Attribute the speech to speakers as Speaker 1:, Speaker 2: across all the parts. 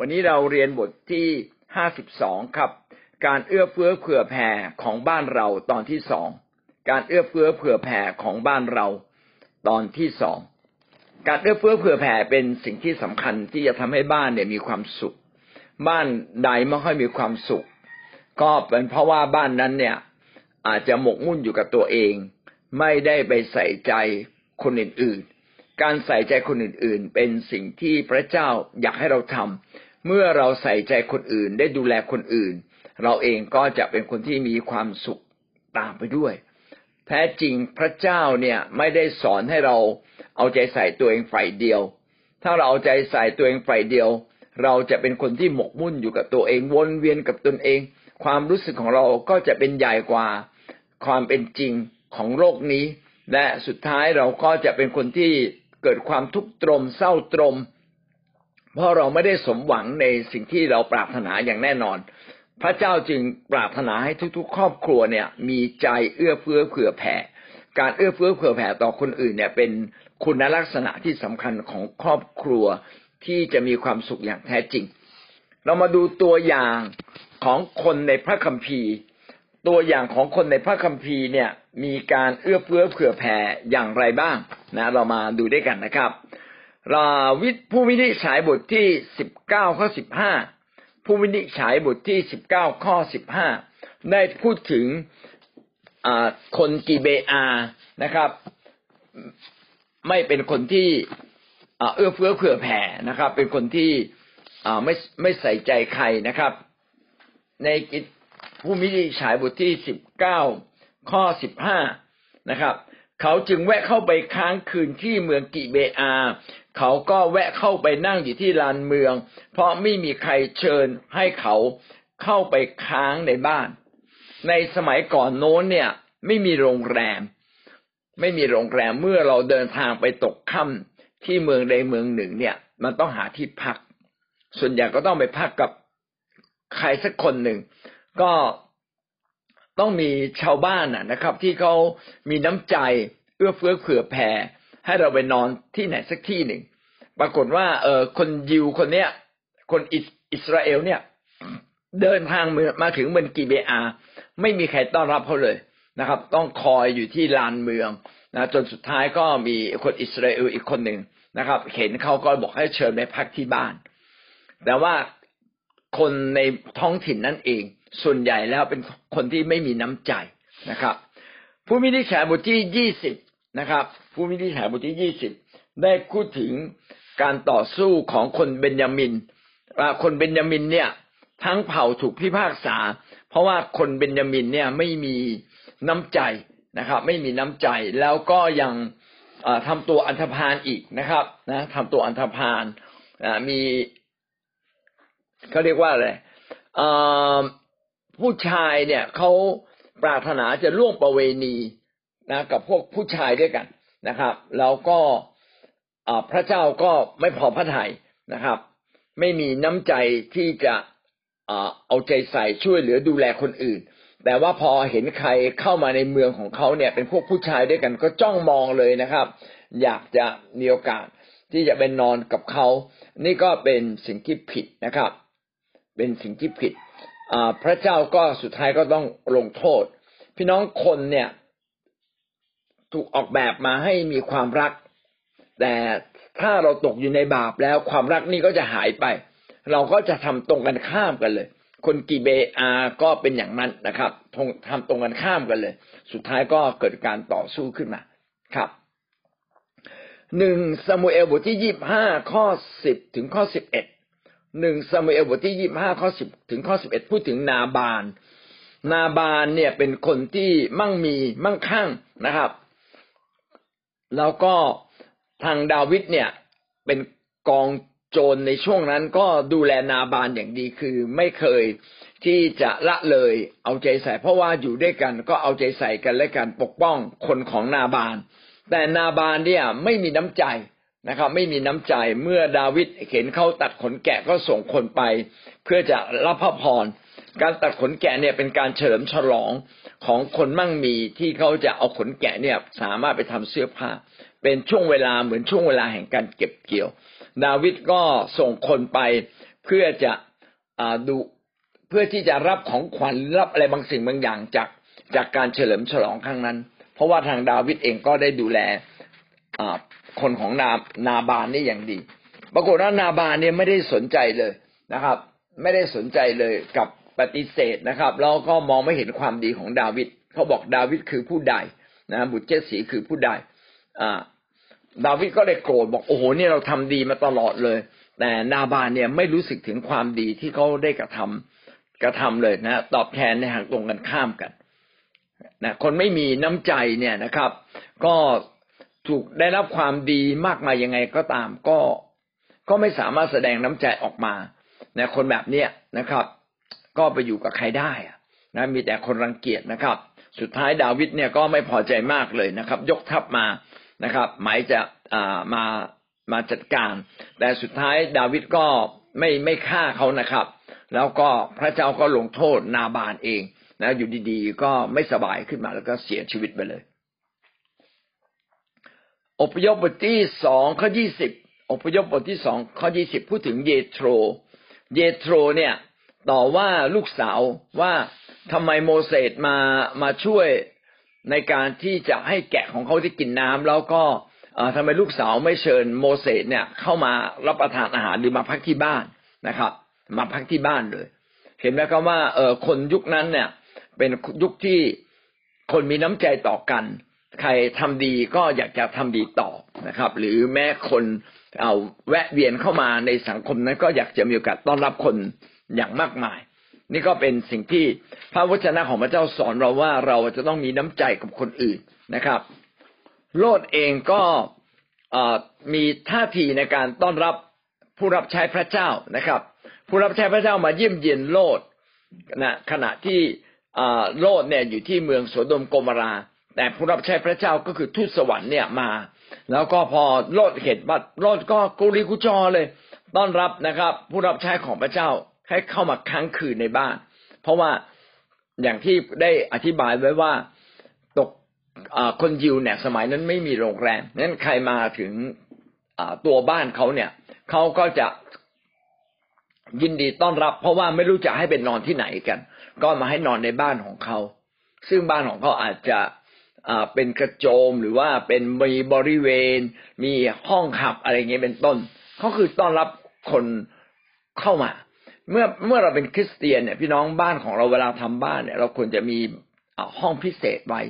Speaker 1: วันนี้เราเรียนบทที่ห้าสิบสองครับ การเอื้อเฟื้อเผื่อแผ่ของบ้านเราตอนที่สอง การเอื้อเฟื้อเผื่อแผ่ของบ้านเราตอนที่สอง การเอื้อเฟื้อเผื่อแผ่เป็นสิ่งที่สำคัญที่จะทำให้บ้านเนี่ยมีความสุข บ้านใดไม่ค่อยมีความสุข ก็เป็นเพราะว่าบ้านนั้นเนี่ยอาจจะหมกมุ่นอยู่กับตัวเอง ไม่ได้ไปใส่ใจคนอื่นๆ การใส่ใจคนอื่นๆ เป็นสิ่งที่พระเจ้าอยากให้เราทำ เมื่อเราใส่ใจคนอื่นได้ดูแลคนอื่น เราเองก็จะเป็นคนที่มีความสุขตามไปด้วย แท้จริงพระเจ้าเนี่ยไม่ได้สอนให้เราเอาใจใส่ตัวเองฝ่ายเดียว ถ้าเราเอาใจใส่ตัวเองฝ่ายเดียว เราจะเป็นคนที่หมกมุ่นอยู่กับตัวเองวนเวียนกับตนเอง ความรู้สึกของเราก็จะเป็นใหญ่กว่าความเป็นจริงของโลกนี้ และสุดท้ายเราก็จะเป็นคนที่เกิดความทุกข์ตรมเศร้าตรม เพราะเราไม่ได้สมหวังในสิ่งที่เราปรารถนาอย่างแน่นอน พระเจ้าจึงปรารถนาให้ทุก ๆ ครอบครัวเนี่ย มีใจเอื้อเฟื้อเผื่อแผ่ การเอื้อเฟื้อเผื่อแผ่ต่อคนอื่นเนี่ย เป็นคุณลักษณะที่สำคัญของครอบครัวที่จะมีความสุขอย่างแท้จริง เรามาดูตัวอย่างของคนในพระคัมภีร์ ตัวอย่างของคนในพระคัมภีร์เนี่ยมีการเอื้อเฟื้อเผื่อแผ่อย่างไรบ้างนะ เรามาดูด้วยกันนะครับ ราวิผู้วินิจฉัยบทที่สิบเก้าข้อสิบห้าผู้วินิจฉัยบทที่สิบเก้าข้อสิบห้าได้พูดถึงคนกีเบอานะครับ ไม่เป็นคนที่เอื้อเฟื้อเผื่อแผ่นะครับ เป็นคนที่ไม่ไม่ใส่ใจใครนะครับ ในกิจผู้มินิฉายบทที่สิบเก้าข้อสิบห้านะครับ เขาจึงแวะเข้าไปค้างคืนที่เมืองกิเบอา เขาก็แวะเข้าไปนั่งอยู่ที่ลานเมือง เพราะไม่มีใครเชิญให้เขาเข้าไปค้างในบ้าน ในสมัยก่อนโน้นเนี่ย ไม่มีโรงแรม ไม่มีโรงแรมเมื่อเราเดินทางไปตกค่ำที่เมืองใดเมืองหนึ่ง เนี่ย มันต้องหาที่พัก ส่วนใหญ่ก็ต้องไปพักกับใครสักคนหนึ่ง ก็ต้องมีชาวบ้านนะครับ ที่เขามีน้ำใจเอื้อเฟื้อเผื่อแผ่ ให้เราไปนอนที่ไหนสักที่หนึ่ง ปรากฏว่า เออคนยิวคนเนี้ย คนอิสราเอลเนี่ย เดินทางมาถึงเมืองกีเบอาไม่มีใครต้อนรับเขาเลยนะครับ ต้องคอยอยู่ที่ลานเมืองนะจนสุดท้ายก็มีคนอิสราเอลอีกคนหนึ่งนะครับ เห็นเขาก็บอกให้เชิญไปพักที่บ้าน แต่ว่าคนในท้องถิ่นนั่นเอง ส่วนใหญ่แล้วเป็นคนที่ไม่มีน้ำใจนะครับ ผู้มินิจฉัยบทที่ยี่สิบ นะครับ ผู้วินิจฉัยบทที่ยี่สิบได้พูดถึงการต่อสู้ของคนเบนยามินคนเบนยามินเนี่ย ทั้งเผ่าถูกพิพากษา เพราะว่าคนเบนยามินเนี่ยไม่มีน้ำใจนะครับ ไม่มีน้ำใจแล้วก็ยังทำตัวอันธพาลอีกนะครับนะทำตัวอันธพาลมีเขาเรียกว่าอะไรผู้ชายเนี่ยเขาปรารถนาจะล่วงประเวณี นะกับพวกผู้ชายด้วยกันนะครับ แล้วก็พระเจ้าก็ไม่พอพระทัยนะครับ ไม่มีน้ำใจที่จะเอาใจใส่ช่วยเหลือดูแลคนอื่น แต่ว่าพอเห็นใครเข้ามาในเมืองของเขาเนี่ย เป็นพวกผู้ชายด้วยกันก็จ้องมองเลยนะครับ อยากจะมีโอกาสที่จะเป็นนอนกับเขา นี่ก็เป็นสิ่งที่ผิดนะครับ เป็นสิ่งที่ผิดพระเจ้าก็สุดท้ายก็ต้องลงโทษ พี่น้องคนเนี่ย ถูกออกแบบมาให้มีความรัก แต่ถ้าเราตกอยู่ในบาปแล้วความรักนี่ก็จะหายไป เราก็จะทำตรงกันข้ามกันเลย คนกีเบอาก็เป็นอย่างนั้นนะครับทำตรงกันข้ามกันเลย สุดท้ายก็เกิดการต่อสู้ขึ้นมาครับหนึ่งสมุเอลบทที่ยี่บห้าข้อสิบถึงข้อสิบเอ็ดหนึ่งสมุเอลบทที่ยี่บห้าข้อสิบถึงข้อสิบเอ็ดพูดถึงนาบาน นาบานเนี่ยเป็นคนที่มั่งมีมั่งคั่งนะครับ แล้วก็ทางดาวิดเนี่ยเป็นกองโจรในช่วงนั้นก็ดูแลนาบานอย่างดีคือไม่เคยที่จะละเลยเอาใจใส่ เพราะว่าอยู่ด้วยกันก็เอาใจใส่กันและกันปกป้องคนของนาบาน แต่นาบานเนี่ยไม่มีน้ำใจนะครับ ไม่มีน้ำใจเมื่อดาวิดเห็นเขาตัดขนแกะก็ส่งคนไป เพื่อจะรับพระพรการตัดขนแกะเนี่ยเป็นการเฉลิมฉลอง ของคนมั่งมีที่เขาจะเอาขนแกะเนี่ยสามารถไปทำเสื้อผ้า เป็นช่วงเวลาเหมือนช่วงเวลาแห่งการเก็บเกี่ยว ดาวิดก็ส่งคนไปเพื่อจะดูเพื่อที่จะรับของขวัญรับอะไรบางสิ่งบางอย่างจากจากการเฉลิมฉลองครั้งนั้น เพราะว่าทางดาวิดเองก็ได้ดูแลคนของนานาบานนี่อย่างดี ปรากฏว่านาบานเนี่ยไม่ได้สนใจเลยนะครับ ไม่ได้สนใจเลยกับ ปฏิเสธนะครับ แล้วก็มองไม่เห็นความดีของดาวิดเขาบอกดาวิดคือผู้ใดนะบุตรเจสีคือผู้ใดอ่าดาวิดก็เลยโกรธบอกโอ้โหเนี่ยเราทำดีมาตลอดเลย แต่นาบานเนี่ยไม่รู้สึกถึงความดีที่เขาได้กระทำกระทำเลยนะ ตอบแทนในทางตรงกันข้ามกันนะคนไม่มีน้ำใจเนี่ยนะครับ ก็ถูกได้รับความดีมากมายยังไงก็ตามก็ก็ไม่สามารถแสดงน้ำใจออกมานะคนแบบเนี้ยนะครับ ก็ไปอยู่กับใครได้นะมีแต่คนรังเกียจนะครับ สุดท้ายดาวิดเนี่ยก็ไม่พอใจมากเลยนะครับ ยกทัพมานะครับหมายจะมามาจัดการ แต่สุดท้ายดาวิดก็ไม่ไม่ฆ่าเขานะครับ แล้วก็พระเจ้าก็ลงโทษนาบานเองนะอยู่ดีๆ ก็ไม่สบายขึ้นมาแล้วก็เสียชีวิตไปเลย อพยพบทที่สองข้อยี่สิบอพยพบทที่สองข้อยี่สิบพูดถึงเยโทร เยโทรเนี่ย ต่อว่าลูกสาวว่าทำไมโมเสสมามาช่วยในการที่จะให้แกะของเขาที่กินน้ำแล้วก็ทำไมลูกสาวไม่เชิญโมเสสเนี่ยเข้ามารับประทานอาหารหรือมาพักที่บ้านนะครับ มาพักที่บ้านเลย เห็นไหมครับว่าเออคนยุคนั้นเนี่ย เป็นยุคที่คนมีน้ำใจต่อกัน ใครทำดีก็อยากจะทำดีต่อนะครับ หรือแม้คนเอาแวะเวียนเข้ามาในสังคมนั้นก็อยากจะมีโอกาสต้อนรับคน อย่างมากมาย นี่ก็เป็นสิ่งที่พระวจนะของพระเจ้าสอนเราว่าเราจะต้องมีน้ำใจกับคนอื่นนะครับ โลดเองก็มีท่าทีในการต้อนรับผู้รับใช้พระเจ้านะครับ ผู้รับใช้พระเจ้ามาเยี่ยมเยียนโลดนะขณะที่โลดเนี่ยอยู่ที่เมืองโสดมโกมรา แต่ผู้รับใช้พระเจ้าก็คือทูตสวรรค์เนี่ยมา แล้วก็พอโลดเห็นบัดโลดก็กุลีกุจอเลย ต้อนรับนะครับ ผู้รับใช้ของพระเจ้า ให้เข้ามาค้างคืนในบ้าน เพราะว่าอย่างที่ได้อธิบายไว้ว่าตกคนยิวเนี่ยสมัยนั้นไม่มีโรงแรมนั้นใครมาถึงตัวบ้านเขาเนี่ยเขาก็จะยินดีต้อนรับ เพราะว่าไม่รู้จะให้เป็นนอนที่ไหนกัน ก็มาให้นอนในบ้านของเขา ซึ่งบ้านของเขาอาจจะเป็นกระโจมหรือว่าเป็นมีบริเวณ มีห้องขับอะไรเงี้ยเป็นต้นเขาคือต้อนรับคนเข้ามา เมื่อเมื่อเราเป็นคริสเตียนเนี่ยพี่น้องบ้านของเราเวลาทำบ้านเนี่ย เราควรจะมีห้องพิเศษไว้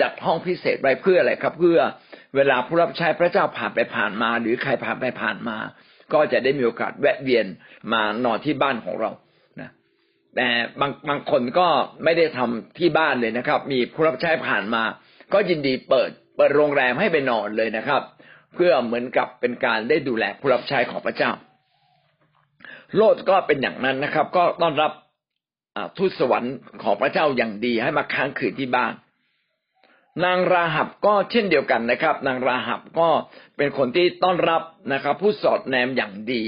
Speaker 1: จัดห้องพิเศษไว้เพื่ออะไรครับ เพื่อเวลาผู้รับใช้พระเจ้าผ่านไปผ่านมา หรือใครผ่านไปผ่านมา ก็จะได้มีโอกาสแวะเวียนมานอนที่บ้านของเรานะแต่บางบางคนก็ไม่ได้ทำที่บ้านเลยนะครับ มีผู้รับใช้ผ่านมา ก็ยินดีเปิดเปิดโรงแรมให้ไปนอนเลยนะครับ เพื่อเหมือนกับเป็นการได้ดูแลผู้รับใช้ของพระเจ้า โลดก็เป็นอย่างนั้นนะครับ ก็ต้อนรับทูตสวรรค์ของพระเจ้าอย่างดีให้มาค้างคืนที่บ้าน นางราหับก็เช่นเดียวกันนะครับ นางราหับก็เป็นคนที่ต้อนรับนะครับ ผู้สอดแนมอย่างดี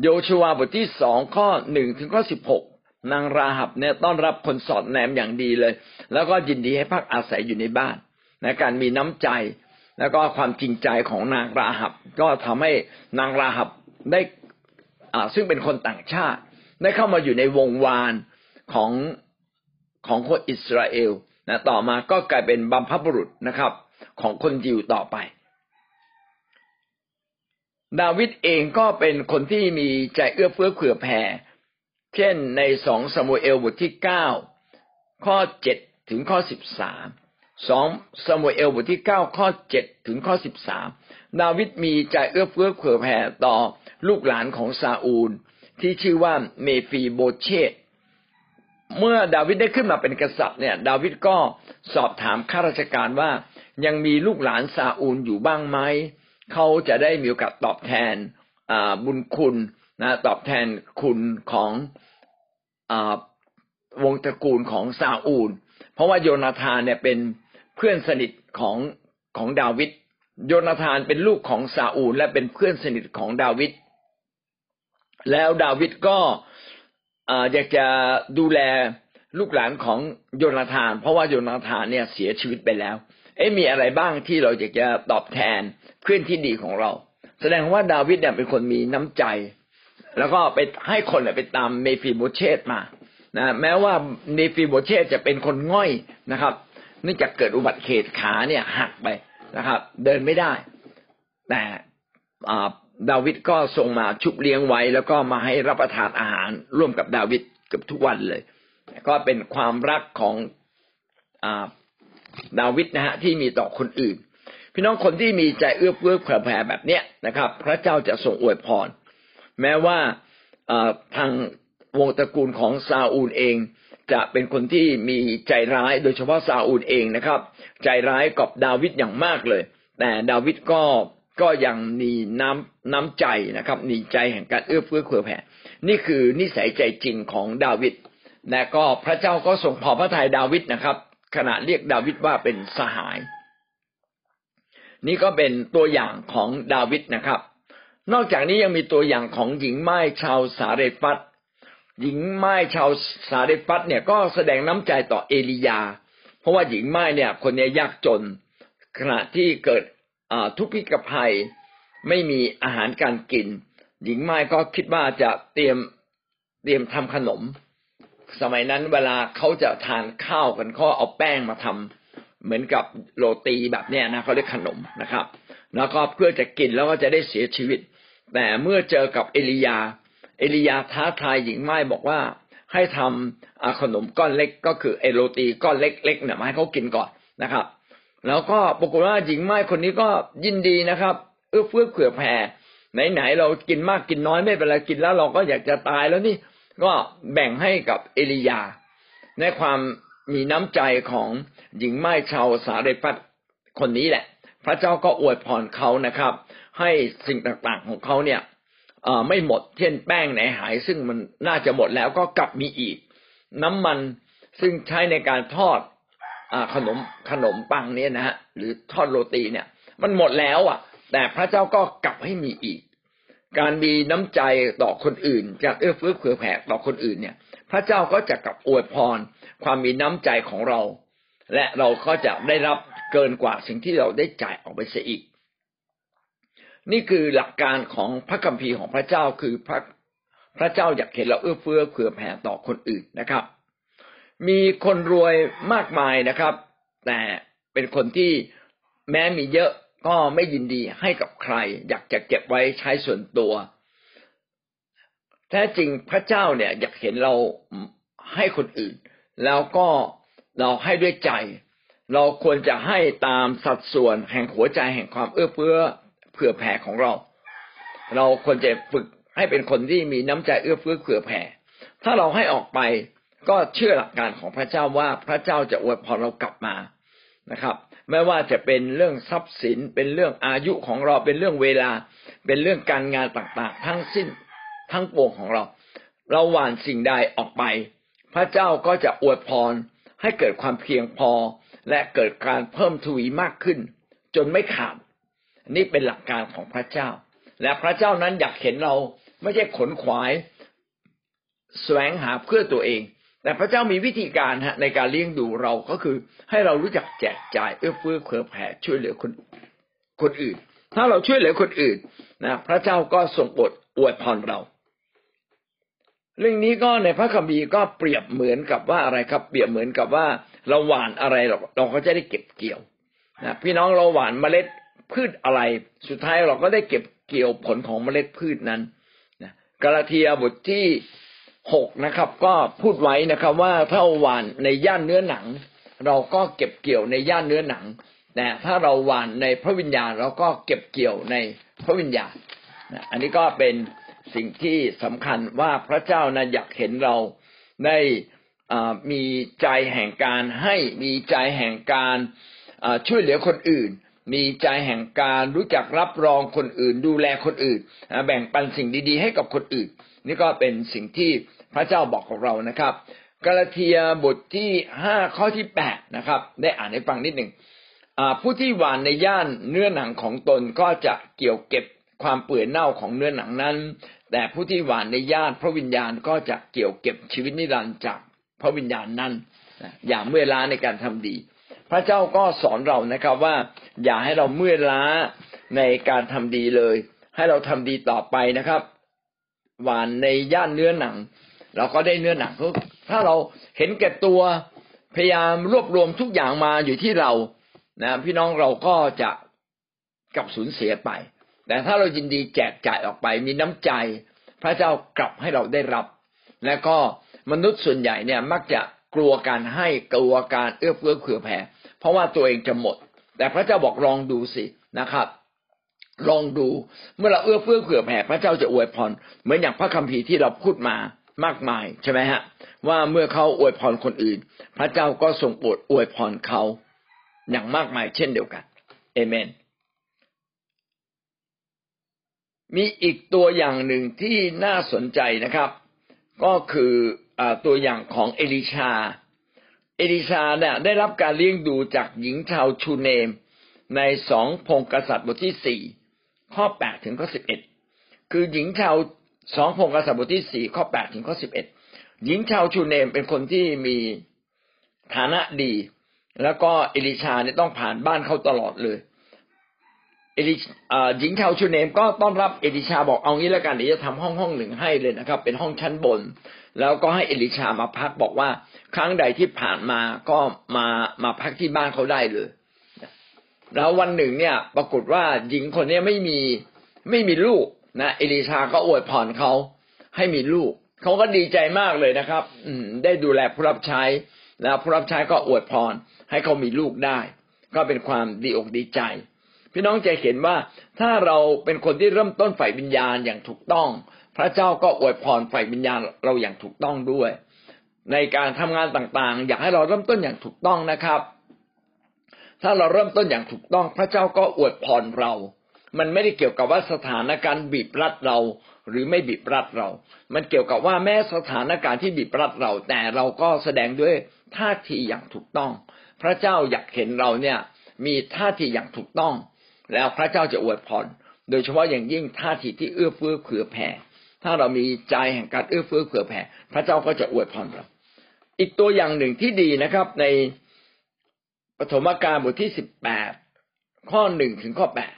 Speaker 1: โยชัวบทที่สองข้อหนึ่งถึงข้อสิบหกนางราหับเนี่ยต้อนรับคนสอดแนมอย่างดีเลย แล้วก็ยินดีให้พักอาศัยอยู่ในบ้านนะการมีน้ำใจ แล้วก็ความจริงใจของนางราหับ ก็ทำให้นางราหับได้ ซึ่งเป็นคนต่างชาติ ได้เข้ามาอยู่ในวงวานของของคนอิสราเอลนะต่อมาก็กลายเป็นบัมพบุรุษนะครับ ของคนยิวต่อไป ดาวิดเองก็เป็นคนที่มีใจเอื้อเฟื้อเผื่อแผ่เช่นในสองสมุเอลบทที่เก้าข้อเจ็ดถึงข้อสิบสาม สองสมุเอลบทที่เก้าข้อเจ็ดถึงข้อสิบสามดาวิดมีใจเอื้อเฟื้อเผื่อแผ่ต่อลูกหลานของซาอูล ที่ชื่อว่าเมฟีโบเชตเมื่อดาวิดได้ขึ้นมาเป็นกษัตริย์เนี่ยดาวิดก็สอบถามข้าราชการว่ายังมีลูกหลานซาอูลอยู่บ้างไหมเขาจะได้มีโอกาสตอบแทนบุญคุณนะตอบแทนคุณของอวงตระกูลของซาอูล เพราะว่าโยนาธานเนี่ยเป็น เพื่อนสนิทของของดาวิดโยนาธานเป็นลูกของซาอูลและเป็นเพื่อนสนิทของดาวิดแล้วดาวิดก็อยากจะดูแลลูกหลานของโยนาธาน เพราะว่าโยนาธานเนี่ยเสียชีวิตไปแล้ว เอ๊ะมีอะไรบ้างที่เราอยากจะตอบแทนเพื่อนที่ดีของเรา แสดงว่าดาวิดเนี่ยเป็นคนมีน้ำใจ แล้วก็ไปให้คนเนี่ยไปตามเมฟิโบเชตมานะแม้ว่าเมฟิโบเชตจะเป็นคนง่อยนะครับ เนื่องจากเกิดอุบัติเหตุขาเนี่ยหักไปนะครับ เดินไม่ได้ แต่ดาวิดก็ส่งมาชุบเลี้ยงไว้ แล้วก็มาให้รับประทานอาหารร่วมกับดาวิดเกือบทุกวันเลย ก็เป็นความรักของอดาวิดนะฮะที่มีต่อคนอื่น พี่น้องคนที่มีใจเอื้อเฟื้อเผื่อแผ่แบบเนี้ยนะครับ พระเจ้าจะทรงอวยพร แม้ว่าทางวงตระกูลของซาอูลเอง จะเป็นคนที่มีใจร้ายโดยเฉพาะซาอูลเองนะครับ ใจร้ายกับดาวิดอย่างมากเลย แต่ดาวิดก็ก็ยังมีน้ำน้ำใจนะครับมีใจแห่งการเอื้อเฟื้อเผื่อแผ่ นี่คือนิสัยใจจริงของดาวิดและก็พระเจ้าก็ทรงพอพระทัยดาวิดนะครับ ขณะเรียกดาวิดว่าเป็นสหาย นี่ก็เป็นตัวอย่างของดาวิดนะครับ นอกจากนี้ยังมีตัวอย่างของหญิงไม้ชาวสาเรฟัต หญิงไม้ชาวสาเรฟัตเนี่ยก็แสดงน้ำใจต่อเอลียา เพราะว่าหญิงไม้เนี่ย คนนี้ยากจน ขณะที่เกิดทุกพิกภัยไม่มีอาหารการกิน หญิงไม้ก็คิดว่าจะเตรียมเตรียมทำขนม สมัยนั้นเวลาเขาจะทานข้าวกันเขาเอาแป้งมาทำเหมือนกับโรตีแบบเนี้ยนะเขาเรียกขนมนะครับ แล้วก็เพื่อจะกินแล้วก็จะได้เสียชีวิต แต่เมื่อเจอกับเอลียา เอลียาท้าทายหญิงไม้บอกว่าให้ทำขนมก้อนเล็กก็คือเอโรตีก้อนเล็กๆเนี่ยมาให้เขากินก่อนนะครับ แล้วก็ปรากฏว่าหญิงไม้คนนี้ก็ยินดีนะครับเอื้อเฟื้อเผื่อแผ่ไหนๆเรากินมากกินน้อยไม่เป็นไรกินแล้วเราก็อยากจะตายแล้วนี่ก็แบ่งให้กับเอลียา ในความมีน้ำใจของหญิงไม้ชาวสาเรฟัตคนนี้แหละ พระเจ้าก็อวยพรเขานะครับ ให้สิ่งต่างๆของเขาเนี่ย ไม่หมด เช่นแป้งไหนหาย ซึ่งมันน่าจะหมดแล้วก็กลับมีอีก น้ำมันซึ่งใช้ในการทอดอขนมขนมปังเนี่ยนะฮะหรือทอดโรตีเนี่ย มันหมดแล้วอะ แต่พระเจ้าก็กลับให้มีอีก การมีน้ำใจต่อคนอื่นจากเอื้อเฟื้อเผื่อแผ่ต่อคนอื่นเนี่ย พระเจ้าก็จะกลับอวยพร ความมีน้ำใจของเรา และเราก็จะได้รับเกินกว่าสิ่งที่เราได้จ่ายออกไปเสียอีก นี่คือหลักการของพระคัมภีร์ของพระเจ้าคือพระพระเจ้าอยากเห็นเราเอื้อเฟื้อเผื่อแผ่ต่อคนอื่นนะครับ มีคนรวยมากมายนะครับ แต่เป็นคนที่แม้มีเยอะก็ไม่ยินดีให้กับใคร อยากจะเก็บไว้ใช้ส่วนตัวแท้จริงพระเจ้าเนี่ยอยากเห็นเราให้คนอื่น แล้วก็เราให้ด้วยใจ เราควรจะให้ตามสัดส่วนแห่งหัวใจแห่งความเอื้อเฟื้อ ผื่อแผ่ของเรา เราควรจะฝึกให้เป็นคนที่มีน้ำใจเอื้อเฟื้อเผื่อแผ่ ถ้าเราให้ออกไปก็เชื่อหลักการของพระเจ้าว่าพระเจ้าจะอวยพรเรากลับมานะครับ ไม่ว่าจะเป็นเรื่องทรัพย์สิน เป็นเรื่องอายุของเราเป็นเรื่องเวลา เป็นเรื่องการงานต่างๆ ทั้งสิ้นทั้งปวงของเรา เราหว่านสิ่งใดออกไป พระเจ้าก็จะอวยพรให้เกิดความเพียงพอ และเกิดการเพิ่มทวีมากขึ้น จนไม่ขาด นี่เป็นหลักการของพระเจ้า และพระเจ้านั้นอยากเห็นเราไม่ใช่ขนขวายแสวงหาเพื่อตัวเอง แต่พระเจ้ามีวิธีการฮะในการเลี้ยงดูเราก็คือ ให้เรารู้จักแจกจ่ายเอื้อเฟื้อเผื่อแผ่ช่วยเหลือคนคนอื่น ถ้าเราช่วยเหลือคนอื่นนะพระเจ้าก็ทรงโปรดอวยพรเรา เรื่องนี้ก็ในพระคัมภีร์ก็เปรียบเหมือนกับว่าอะไรครับ เปรียบเหมือนกับว่าเราหว่านอะไรเราเราก็จะได้เก็บเกี่ยวนะพี่น้องเราหว่านเมล็ด พืชอะไร สุดท้ายเราก็ได้เก็บเกี่ยวผลของเมล็ดพืชนั้นนะกาลาเทียบทที่หกนะครับ ก็พูดไว้นะครับว่าถ้าหวานในย่านเนื้อหนัง เราก็เก็บเกี่ยวในย่านเนื้อหนังแต่ถ้าเราหวานในพระวิญญาณเราก็เก็บเกี่ยวในพระวิญญาณอันนี้ก็เป็นสิ่งที่สำคัญว่าพระเจ้านะอยากเห็นเราได้มีใจแห่งการให้มีใจแห่งการช่วยเหลือคนอื่น มีใจแห่งการรู้จักรับรองคนอื่น ดูแลคนอื่น แบ่งปันสิ่งดีๆ ให้กับคนอื่น นี่ก็เป็นสิ่งที่พระเจ้าบอกกับเรานะครับ กาลาเทียบทที่ห้าข้อที่แปดนะครับ ได้อ่านให้ฟังนิดหนึ่งผู้ที่หวานในย่านเนื้อหนังของตนก็จะเกี่ยวเก็บความเปื่อยเน่าของเนื้อหนังนั้น แต่ผู้ที่หวานในย่านพระวิญญาณก็จะเกี่ยวเก็บชีวิตนิรันดร์จากพระวิญญาณนั้น อย่างเมื่อล้าในการทำดี พระเจ้าก็สอนเรานะครับว่า อย่าให้เราเมื่อล้าในการทำดีเลย ให้เราทำดีต่อไปนะครับ หวานในย่านเนื้อหนัง เราก็ได้เนื้อหนังถ้าเราเห็นแก่ตัวพยายามรวบรวมทุกอย่างมาอยู่ที่เรานะพี่น้องเราก็จะกับสูญเสียไป แต่ถ้าเรายินดีแจกจ่ายออกไป มีน้ำใจ พระเจ้ากลับให้เราได้รับ และก็มนุษย์ส่วนใหญ่เนี่ยมักจะกลัวการให้กลัวการเอื้อเฟื้อเผื่อแผ่ เพราะว่าตัวเองจะหมด แต่พระเจ้าบอกลองดูสินะครับ ลองดูเมื่อเราเอื้อเฟื้อเผื่อแผ่พระเจ้าจะอวยพรเหมือนอย่างพระคัมภีร์ที่เราพูดมามากมายใช่ไหมฮะ ว่าเมื่อเขาอวยพรคนอื่น พระเจ้าก็ทรงโปรดอวยพรเขาอย่างมากมายเช่นเดียวกันเอเมนมีอีกตัวอย่างหนึ่งที่น่าสนใจนะครับ ก็คืออตัวอย่างของเอลิชา เอลิชาเนี่ยได้รับการเลี้ยงดูจากหญิงชาวชูเนม ในสองพงกษัตริย์บทที่สี่ข้อแปดถึงข้อสิบเอ็ดคือหญิงชาวสองพงกษัตริย์บทที่สี่ข้อแปดถึงข้อสิบเอ็ดหญิงชาวชูเนมเป็นคนที่มีฐานะดี แล้วก็เอลิชาเนี่ยต้องผ่านบ้านเขาตลอดเลย เอลิหญิงชาวชูเนมก็ต้อนรับเอลิชาบอกเอางี้แล้วกันเดี๋ยวจะทำห้องห้องหนึ่งให้เลยนะครับ เป็นห้องชั้นบน แล้วก็ให้เอลิชามาพักบอกว่า ครั้งใดที่ผ่านมาก็มามาพักที่บ้านเขาได้เลย แล้ววันหนึ่งเนี่ย ปรากฏว่าหญิงคนนี้ไม่มีไม่มีลูกนะเอลิชาก็อวยพรเขาให้มีลูกเขาก็ดีใจมากเลยนะครับ อืได้ดูแลผู้รับใช้ แล้วผู้รับใช้ก็อวยพรให้เขามีลูกได้ ก็เป็นความดีอกดีใจ พี่น้องจะเห็นว่าถ้าเราเป็นคนที่เริ่มต้นฝ่ายวิญญาณอย่างถูกต้อง พระเจ้าก็อวยพรฝ่ายวิญญาณเราอย่างถูกต้องด้วย ในการทำงานต่างๆ อยากให้เราเริ่มต้นอย่างถูกต้องนะครับ ถ้าเราเริ่มต้นอย่างถูกต้อง พระเจ้าก็อวยพรเรา มันไม่ได้เกี่ยวกับว่าสถานการณ์บีบรัดเรา หรือไม่บีบรัดเรา มันเกี่ยวกับว่าแม้สถานการณ์ที่บีบรัดเรา แต่เราก็แสดงด้วยท่าทีอย่างถูกต้อง พระเจ้าอยากเห็นเราเนี่ย มีท่าทีอย่างถูกต้อง แล้วพระเจ้าจะอวยพรโดยเฉพาะอย่างยิ่งท่าทีที่เอื้อเฟื้อเผื่อแผ่ ถ้าเรามีใจแห่งการเอื้อเฟื้อเผื่อแผ่ พระเจ้าก็จะอวยพรเราอีกตัวอย่างหนึ่งที่ดีนะครับ ในปฐมกาลบทที่สิบแปดข้อหนึ่งถึงข้อแปด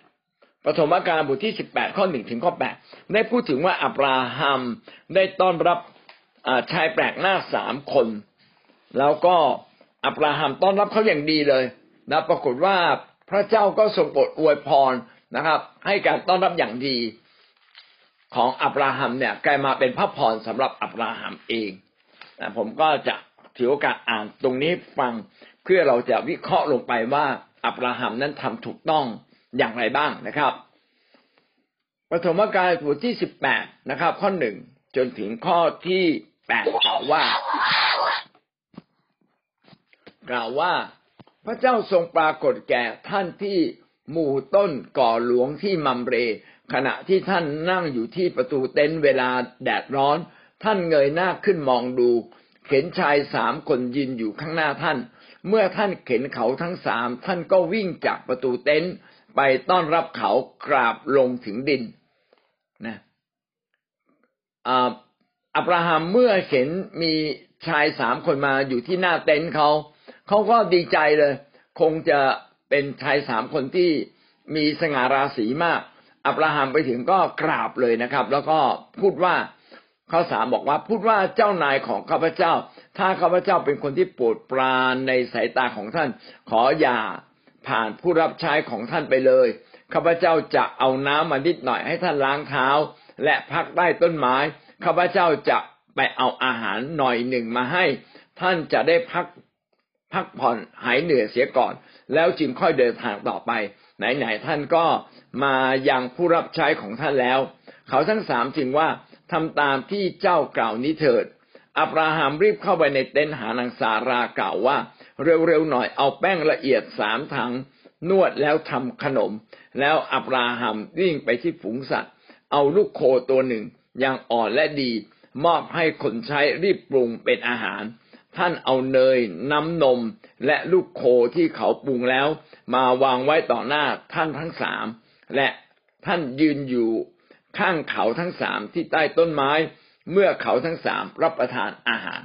Speaker 1: ปฐมกาลบทที่สิบแปดข้อหนึ่งถึงข้อแปดได้พูดถึงว่าอับราฮัมได้ต้อนรับชายแปลกหน้าสามคน แล้วก็อับราฮัมต้อนรับเขาอย่างดีเลยนะปรากฏว่า พระเจ้าก็ทรงโปรดอวยพรนะครับ ให้การต้อนรับอย่างดีของอับราฮัมเนี่ยกลายมาเป็นพระพรสำหรับอับราฮัมเองนะผมก็จะถือโอกาสอ่านตรงนี้ฟังเพื่อเราจะวิเคราะห์ลงไปว่าอับราฮัมนั้นทำถูกต้องอย่างไรบ้างนะครับปฐมกาลบทที่สิบแปดนะครับ ข้อหนึ่งจนถึงข้อที่แปดกล่าวว่ากล่าวว่า พระเจ้าทรงปรากฏแก่ท่านที่หมู่ต้นก่อหลวงที่มัมเร ขณะที่ท่านนั่งอยู่ที่ประตูเต็นท์เวลาแดดร้อน ท่านเงยหน้าขึ้นมองดู เห็นชายสามคนยืนอยู่ข้างหน้าท่าน เมื่อท่านเข็นเขาทั้งสามท่านก็วิ่งจากประตูเต็นท์ไปต้อนรับเขากราบลงถึงดินนะอับราฮัมเมื่อเห็นมีชายสามคนมาอยู่ที่หน้าเต็นท์เขา เขาก็ดีใจเลย คงจะเป็นชายสามคนที่มีสง่าราศีมาก อับราฮัมไปถึงก็กราบเลยนะครับ แล้วก็พูดว่าข้อสามบอกว่าพูดว่าเจ้านายของข้าพเจ้า ถ้าข้าพเจ้าเป็นคนที่โปรดปรานในสายตาของท่าน ขออย่าผ่านผู้รับใช้ของท่านไปเลยข้าพเจ้าจะเอาน้ำมานิดหน่อยให้ท่านล้างเท้า และพักใต้ต้นไม้ข้าพเจ้าจะไปเอาอาหารหน่อยหนึ่งมาให้ ท่านจะได้พัก พักผ่อนหายเหนื่อยเสียก่อน แล้วจึงค่อยเดินทางต่อไป ไหนๆท่านก็มายังผู้รับใช้ของท่านแล้ว เขาทั้งสามจึงว่าทำตามที่เจ้ากล่าวนี้เถิด อับราฮัมรีบเข้าไปในเต็นท์หานางสารากล่าวว่า เร็วๆหน่อยเอาแป้งละเอียดสามถังนวดแล้วทำขนม แล้วอับราฮัมวิ่งไปที่ฝูงสัตว์ เอาลูกโคตัวหนึ่งยังอ่อนและดี มอบให้คนใช้รีบปรุงเป็นอาหาร ท่านเอาเนยน้ำนมและลูกโคที่เขาปรุงแล้ว มาวางไว้ต่อหน้าท่านทั้งสามและท่านยืนอยู่ข้างเขาทั้งสามที่ใต้ต้นไม้ เมื่อเขาทั้งสามรับประทานอาหาร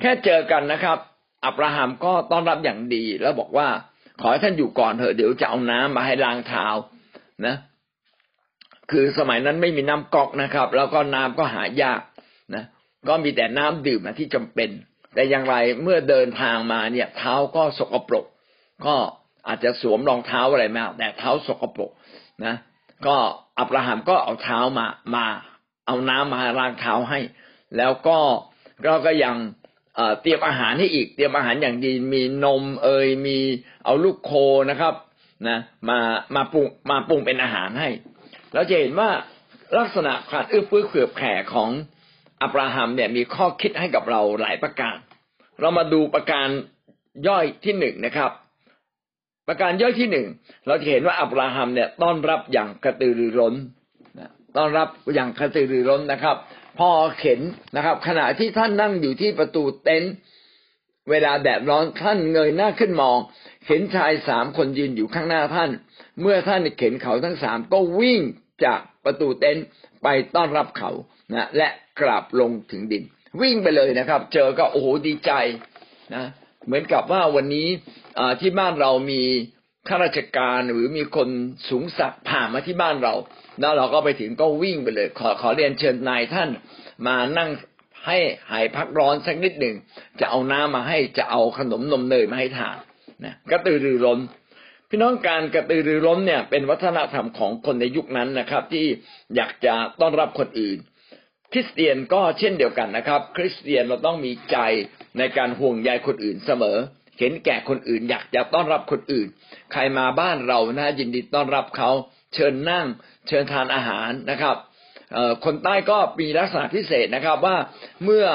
Speaker 1: แค่เจอกันนะครับ อับราฮัมก็ต้อนรับอย่างดีแล้วบอกว่า ขอให้ท่านอยู่ก่อนเถอะเดี๋ยวจะเอาน้ำมาให้ล้างเท้านะ คือสมัยนั้นไม่มีน้ำก๊อกนะครับ แล้วก็น้ำก็หายากนะ ก็มีแต่น้ำดื่มที่จำเป็น แต่อย่างไรเมื่อเดินทางมาเนี่ยเท้าก็สกปรก ก็อาจจะสวมรองเท้าอะไรมา แต่เท้าสกปรกนะ ก็อับราฮัมก็เอาเท้ามามา เอาน้ำมาล้างเท้าให้ แล้วก็เราก็ยังเตรียมอาหารให้อีกเตรียมอาหารอย่างดีมีนมเอยมีเอาลูกโคนะครับนะมามาปรุงมาปรุงเป็นอาหารให้เราจะเห็นว่าลักษณะการเอื้อเฟื้อเผื่อแผ่ของ อับราฮัมเนี่ยมีข้อคิดให้กับเราหลายประการ เรามาดูประการย่อยที่หนึ่งนะครับ ประการย่อยที่หนึ่งเราจะเห็นว่าอับราฮัมเนี่ยต้อนรับอย่างกระตือรือร้นต้อนรับอย่างกระตือรือร้นนะครับ พอเข็นนะครับ ขณะที่ท่านนั่งอยู่ที่ประตูเต็นท์เวลาแดดร้อนท่านเงยหน้าขึ้นมอง เห็นชายสามคนยืนอยู่ข้างหน้าท่าน เมื่อท่านเข็นเขาทั้งสามก็วิ่งจากประตูเต็นท์ไปต้อนรับเขานะและ กราบลงถึงดิน วิ่งไปเลยนะครับ เจอก็โอ้โหดีใจนะเหมือนกับว่าวันนี้ที่บ้านเรามีข้าราชการหรือมีคนสูงสักผ่านมาที่บ้านเรา แล้วเราก็ไปถึงก็วิ่งไปเลย ขอขอเรียนเชิญนายท่านมานั่งให้หายพักร้อนสักนิดหนึ่งจะเอาน้ำมาให้จะเอาขนมนมเนยมาให้ทานนะกระตือรือร้น พี่น้องการกระตือรือร้นเนี่ย เป็นวัฒนธรรมของคนในยุคนั้นนะครับ ที่อยากจะต้อนรับคนอื่น คริสเตียนก็เช่นเดียวกันนะครับ คริสเตียนเราต้องมีใจในการห่วงใยคนอื่นเสมอ เห็นแก่คนอื่นอยากจะต้อนรับคนอื่น ใครมาบ้านเรานะยินดีต้อนรับเขา เชิญนั่ง เชิญทานอาหารนะครับคนใต้ก็มีลักษณะพิเศษนะครับว่าเมื่อ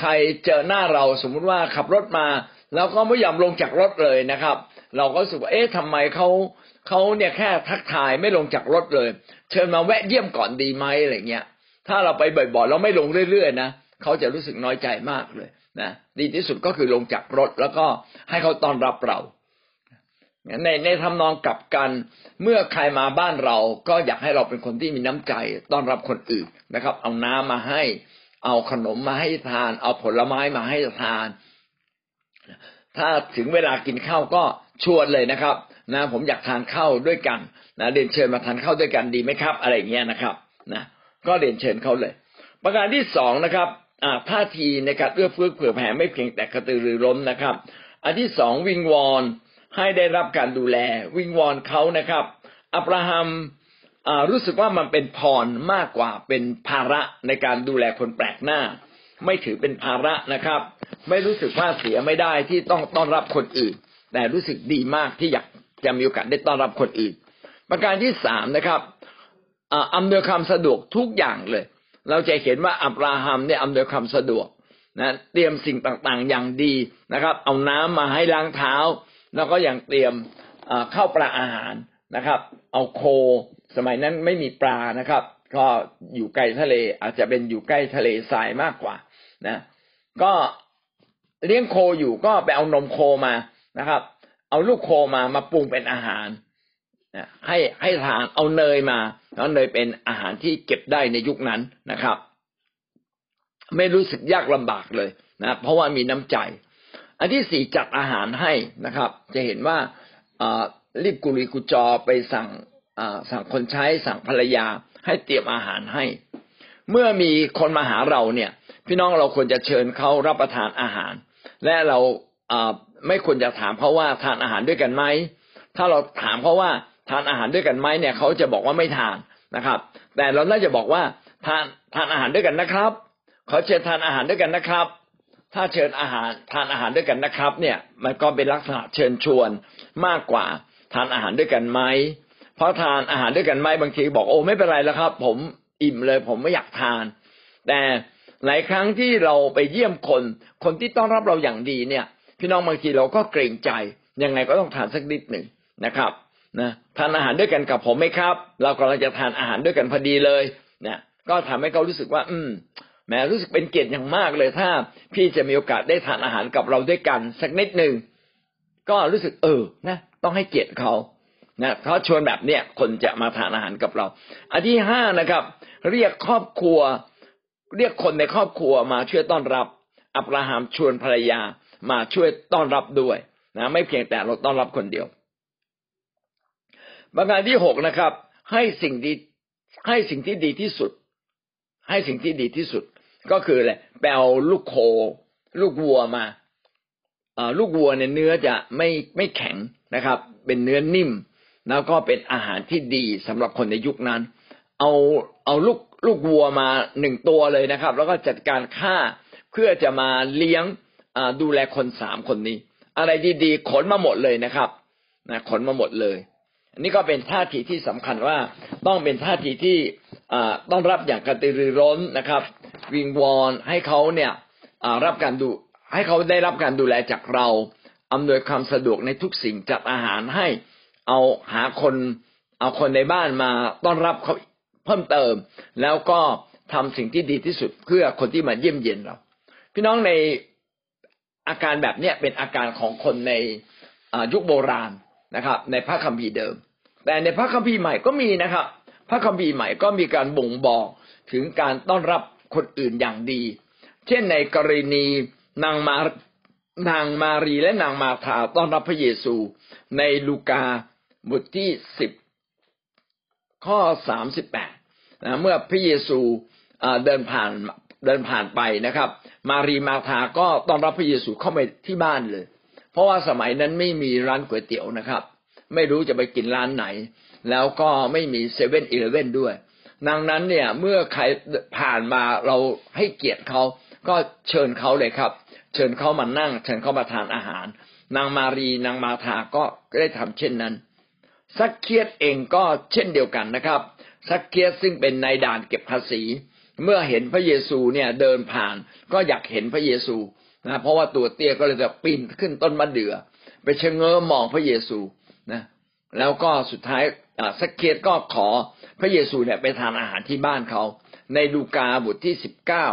Speaker 1: ใครเจอหน้าเราสมมุติว่าขับรถมา แล้วก็ไม่ยอมลงจากรถเลยนะครับ เราก็รู้สึกว่าเอ๊ะทำไมเขาเขาเนี่ยแค่ทักทายไม่ลงจากรถเลย เชิญมาแวะเยี่ยมก่อนดีไหมอะไรเงี้ย ถ้าเราไปบ่อยๆเราไม่ลงเรื่อยๆนะเขาจะรู้สึกน้อยใจมากเลยนะดีที่สุดก็คือลงจากรถแล้วก็ให้เขาต้อนรับเราในในทำนองกลับกัน เมื่อใครมาบ้านเราก็อยากให้เราเป็นคนที่มีน้ำใจต้อนรับคนอื่นนะครับ เอาน้ำมาให้ เอาขนมมาให้ทาน เอาผลไม้มาให้ทาน ถ้าถึงเวลากินข้าวก็ชวนเลยนะครับนะผมอยากทานข้าวด้วยกันนะเดินเชิญมาทานข้าวด้วยกันดีไหมครับ อะไรเงี้ยนะครับนะ ก็เดินเชิญเขาเลย ประการที่สองนะครับท่าทีในการเอื้อเฟื้อเผื่อแผ่ไม่เพียงแต่กระตือรือร้นนะครับ อันที่สองวิงวอนให้ได้รับการดูแล วิงวอนเขานะครับ อับราฮัมรู้สึกว่ามันเป็นพรมากกว่าเป็นภาระในการดูแลคนแปลกหน้า ไม่ถือเป็นภาระนะครับ ไม่รู้สึกว่าเสียไม่ได้ที่ต้องต้อนรับคนอื่น แต่รู้สึกดีมากที่อยากจะมีโอกาสได้ต้อนรับคนอื่น ประการที่สามนะครับ อำนวยความสะดวกทุกอย่างเลย เราจะเห็นว่าอับราฮัมเนี่ยอำนวยความสะดวกนะเตรียมสิ่งต่างๆอย่างดีนะครับ เอาน้ำมาให้ล้างเท้า แล้วก็อยังเตรียมข้าวปลาอาหารนะครับ เอาโค สมัยนั้นไม่มีปลานะครับ ก็อยู่ใกล้ทะเล อาจจะเป็นอยู่ใกล้ทะเลทรายมากกว่านะ ก็เลี้ยงโคอยู่ก็ไปเอานมโคมานะครับ เอาลูกโคมามาปรุงเป็นอาหาร ให้ให้ทานเอาเนยมาแล้วเนยเป็นอาหารที่เก็บได้ในยุคนั้นนะครับ ไม่รู้สึกยากลำบากเลยนะเพราะว่ามีน้ำใจ อันที่สี่จัดอาหารให้นะครับ จะเห็นว่ารีบกุลีกุจอไปสั่งสั่งคนใช้สั่งภรรยาให้เตรียมอาหารให้ เมื่อมีคนมาหาเราเนี่ย พี่น้องเราควรจะเชิญเขารับประทานอาหาร และเราไม่ควรจะถามเขาว่าทานอาหารด้วยกันไหมถ้าเราถามเขาว่า ทานอาหารด้วยกันไหมเนี่ยเขาจะบอกว่าไม่ทานนะครับ แต่เราน่าจะบอกว่าทานทานอาหารด้วยกันนะครับเขาเชิญทานอาหารด้วยกันนะครับ ถ้าเชิญอาหารทานอาหารด้วยกันนะครับ เนี่ยมันก็เป็นลักษณะเชิญชวนมากกว่าทานอาหารด้วยกันไหมเพราะทานอาหารด้วยกันไหมบางทีบอกโอ้ไม่เป็นไรแล้วครับ ผมอิ่มเลย ผมไม่อยากทาน แต่หลายครั้งที่เราไปเยี่ยมคน คนที่ต้อนรับเราอย่างดีเนี่ย พี่น้องบางทีเราก็เกรงใจยังไงก็ต้องทานสักนิดหนึ่งนะครับ นะ ทานอาหารด้วยกันกับผมไหมครับ เรากำลังจะทานอาหารด้วยกันพอดีเลยเนี่ยก็ทำให้เขารู้สึกว่า อืมแม้รู้สึกเป็นเกียรติอย่างมากเลยถ้า พี่จะมีโอกาสได้ทานอาหารกับเราด้วยกัน สักนิดหนึ่งก็รู้สึกเออนะต้องให้เกียรติเขานะเขาชวนแบบเนี้ยคนจะมาทานอาหารกับเรา อันที่ห้านะครับ เรียกครอบครัว เรียกคนในครอบครัวมาช่วยต้อนรับ อับราฮัมชวนภรรยามาช่วยต้อนรับด้วยนะไม่เพียงแต่เราต้อนรับคนเดียว ประการที่หกนะครับ ให้สิ่งดีให้สิ่งที่ดีที่สุด ให้สิ่งที่ดีที่สุด ก็คืออะไรแปลลูกโค ลูกวัวมาลูกวัวเนี่ยเนื้อจะไม่ไม่แข็งนะครับ เป็นเนื้อนิ่ม แล้วก็เป็นอาหารที่ดีสำหรับคนในยุคนั้น เอาเอาลูกลูกวัวมาหนึ่งตัวเลยนะครับ แล้วก็จัดการฆ่าเพื่อจะมาเลี้ยงดูแลคนสามคนนี้ อะไรดีๆขนมาหมดเลยนะครับนะขนมาหมดเลย นนี้ก็เป็นท่าทีที่สำคัญว่าต้องเป็นท่าทีที่ต้องรับอย่างกระตือรือร้นนะครับ วิงวอนให้เขาเนี่ยรับการดูให้เขาได้รับการดูแลจากเราอำนวยความสะดวกในทุกสิ่งจัดอาหารให้เอาหาคนเอาคนในบ้านมาต้อนรับเขาเพิ่มเติม แล้วก็ทำสิ่งที่ดีที่สุดเพื่อคนที่มาเยี่ยมเยียนเรา พี่น้องในอาการแบบเนี้ยเป็นอาการของคนในยุคโบราณนะครับ ในพระคัมภีร์เดิม แต่ในพระคัมภีร์ใหม่ก็มีนะครับ พระคัมภีร์ใหม่ก็มีการบ่งบอกถึงการต้อนรับคนอื่นอย่างดี เช่นในกรณีนางมานางมารีและนางมาธาต้อนรับพระเยซู ในลูกาบทที่สิบข้อสามสิบแปดนะเมื่อพระเยซูเดินผ่านเดินผ่านไปนะครับ มารีมาธาก็ต้อนรับพระเยซูเข้าไปที่บ้านเลย เพราะว่าสมัยนั้นไม่มีร้านก๋วยเตี๋ยวนะครับ ไม่รู้จะไปกินร้านไหน แล้วก็ไม่มีเซเว่นอีเลเว่นด้วย ดังนั้นเนี่ยเมื่อใครผ่านมาเราให้เกียรติเขาก็เชิญเขาเลยครับ เชิญเขามานั่ง เชิญเขามาทานอาหาร นางมารีนางมาธาก็ได้ทำเช่นนั้นศักเคียสเองก็เช่นเดียวกันนะครับซักเคียดซึ่งเป็นนายด่านเก็บภาษี เมื่อเห็นพระเยซูเนี่ยเดินผ่าน ก็อยากเห็นพระเยซูนะเพราะว่าตัวเตี้ยก็เลยจะปีนขึ้นต้นมะเดื่อไปเชงเง้อมองพระเยซู แล้วก็สุดท้ายสักเคียดก็ขอพระเยซูเนี่ยไปทานอาหารที่บ้านเขา ในลูกาบทที่สิบเก้า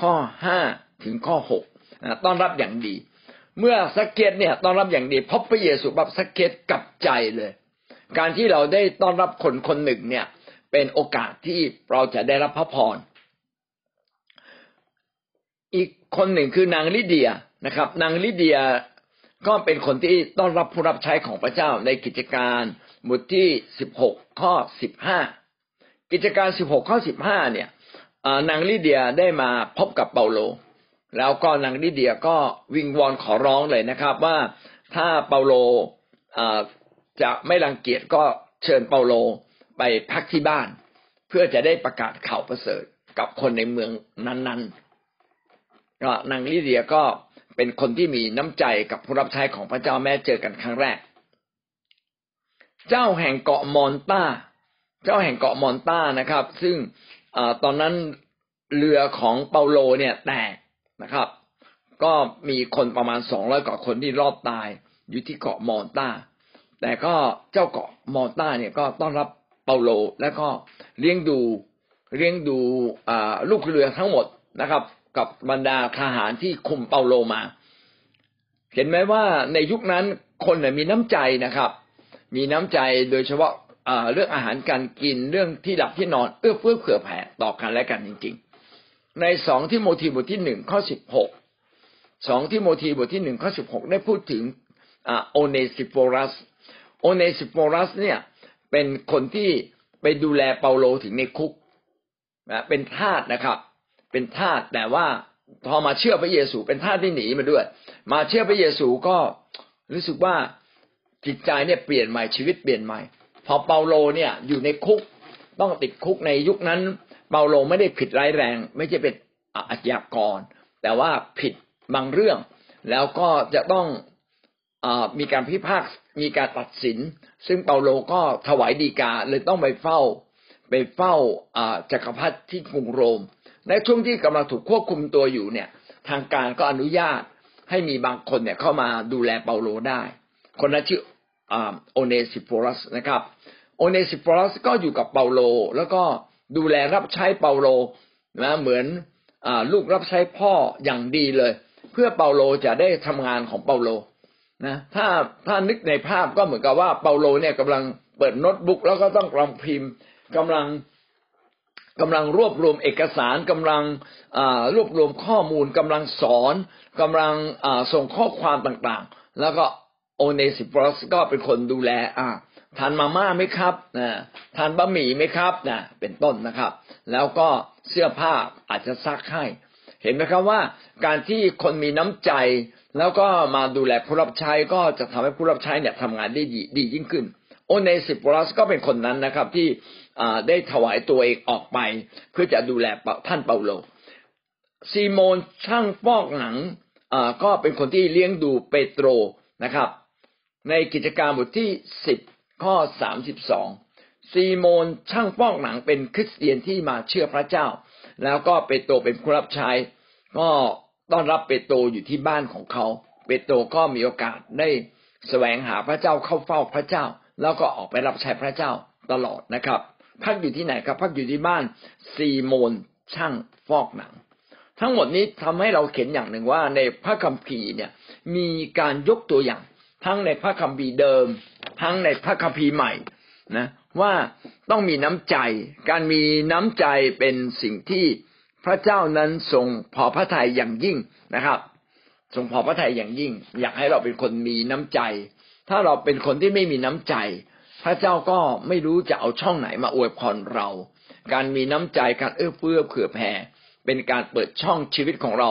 Speaker 1: ข้อห้าถึงข้อหกต้อนรับอย่างดี เมื่อสักเกตเนี่ยต้อนรับอย่างดีพบพระเยซูปั๊บสักเกตกลับใจเลย การที่เราได้ต้อนรับคนคนหนึ่งเนี่ย เป็นโอกาสที่เราจะได้รับพระพรอีกคนหนึ่งคือนางลิเดียนะครับ นางลิเดีย ก็เป็นคนที่ต้อนรับผู้รับใช้ของพระเจ้าในกิจการบทที่สิบหกข้อสิบห้ากิจการสิบหกข้อสิบห้าเนี่ยนางลิเดียได้มาพบกับเปาโล แล้วก็นางลิเดียก็วิงวอนขอร้องเลยนะครับ ว่าถ้าเปาโลจะไม่รังเกียจก็เชิญเปาโลไปพักที่บ้าน เพื่อจะได้ประกาศข่าวประเสริฐกับคนในเมืองนั้นๆก็นางลิเดียก็ เป็นคนที่มีน้ำใจกับผู้รับใช้ของพระเจ้าแม้เจอกันครั้งแรก เจ้าแห่งเกาะมอนตาเจ้าแห่งเกาะมอนตานะครับ ซึ่งตอนนั้นเรือของเปาโลเนี่ยแตกนะครับ ก็มีคนประมาณสองร้อยกว่าคนที่รอดตายอยู่ที่เกาะมอนตาแต่ก็เจ้าเกาะมอนตาเนี่ยก็ต้อนรับเปาโลแล้วก็เลี้ยงดูเลี้ยงดูลูกเรือทั้งหมดนะครับ กับบรรดาทหารที่คุมเปาโลมา เห็นไหมว่าในยุคนั้นคนเนี่ยมีน้ำใจนะครับ มีน้ำใจโดยเฉพาะเรื่องอาหารการกินเรื่องที่หลับที่นอนเอื้อเฟื้อเผื่อแผ่ต่อกันและกันจริง ๆ ในสองทิโมธีบทที่หนึ่งข้อสิบหกสองทิโมธีบทที่หนึ่งข้อสิบหกได้พูดถึงโอเนซิโฟรัสโอเนซิโฟรัสเนี่ยเป็นคนที่ไปดูแลเปาโลถึงในคุกนะเป็นทาสนะครับ เป็นทาสแต่ว่าพอมาเชื่อพระเยซู เป็นทาสที่หนีมาด้วย มาเชื่อพระเยซูก็รู้สึกว่าจิตใจเนี่ยเปลี่ยนใหม่ชีวิตเปลี่ยนใหม่ พอเปาโลเนี่ยอยู่ในคุกต้องติดคุกในยุคนั้น เปาโลไม่ได้ผิดร้ายแรง ไม่ใช่เป็นอาชญากร แต่ว่าผิดบางเรื่อง แล้วก็จะต้องอมีการพิพากษามีการตัดสิน ซึ่งเปาโลก็ถวายดีกาเลยต้องไปเฝ้า ไปเฝ้าจักรพรรดิที่กรุงโรม ในช่วงที่กำลังถูกควบคุมตัวอยู่เนี่ย ทางการก็อนุญาตให้มีบางคนเนี่ยเข้ามาดูแลเปาโลได้ คนนั้นชื่อโอเนซิโฟรัสนะครับ โอเนซิโฟรัสก็อยู่กับเปาโล แล้วก็ดูแลรับใช้เปาโลนะเหมือนลูกรับใช้พ่ออย่างดีเลย เพื่อเปาโลจะได้ทำงานของเปาโลนะถ้าถ้านึกในภาพก็เหมือนกับว่าเปาโลเนี่ยกำลังเปิดโน้ตบุ๊กแล้วก็ต้องกำลังพิมพ์กำลัง กำลังรวบรวมเอกสารกำลังรวบรวมข้อมูลกำลังสอนกำลังส่งข้อความต่างๆ แล้วก็โอเนซิฟอสก็เป็นคนดูแลอ่าทานมาม่าไหมครับนะทานบะหมี่ไหมครับนะเป็นต้นนะครับ แล้วก็เสื้อผ้าอาจจะซักให้ เห็นไหมครับว่า การที่คนมีน้ำใจ แล้วก็มาดูแลผู้รับใช้ก็จะทำให้ผู้รับใช้เนี่ยทำงานได้ดีดียิ่งขึ้น โอเนสิปลัสก็เป็นคนนั้นนะครับ ที่ได้ถวายตัวเองออกไป เพื่อจะดูแลท่านเปาโลซีโมนช่างฟอกหนังก็เป็นคนที่เลี้ยงดูเปโตรนะครับ ในกิจการบทที่สิบข้อสามสิบสองซีโมนช่างฟอกหนังเป็นคริสเตียนที่มาเชื่อพระเจ้า แล้วก็เปโตรเป็นผู้รับใช้ก็ต้อนรับเปโตรอยู่ที่บ้านของเขา เปโตรก็มีโอกาสได้แสวงหาพระเจ้าเข้าเฝ้าพระเจ้า แล้วก็ออกไปรับใช้พระเจ้าตลอดนะครับ พักอยู่ที่ไหนครับ พักอยู่ที่บ้านซีโมนช่างฟอกหนัง ทั้งหมดนี้ทำให้เราเห็นอย่างหนึ่งว่าในพระคัมภีร์เนี่ยมีการยกตัวอย่าง ทั้งในพระคัมภีร์เดิม ทั้งในพระคัมภีร์ใหม่นะว่าต้องมีน้ำใจ การมีน้ำใจเป็นสิ่งที่พระเจ้านั้นทรงพอพระทัยอย่างยิ่งนะครับทรงพอพระทัยอย่างยิ่ง อยากให้เราเป็นคนมีน้ำใจ ถ้าเราเป็นคนที่ไม่มีน้ำใจ พระเจ้าก็ไม่รู้จะเอาช่องไหนมาอวยพรเรา การมีน้ำใจการเอื้อเฟื้อเผื่อแผ่เป็นการเปิดช่องชีวิตของเรา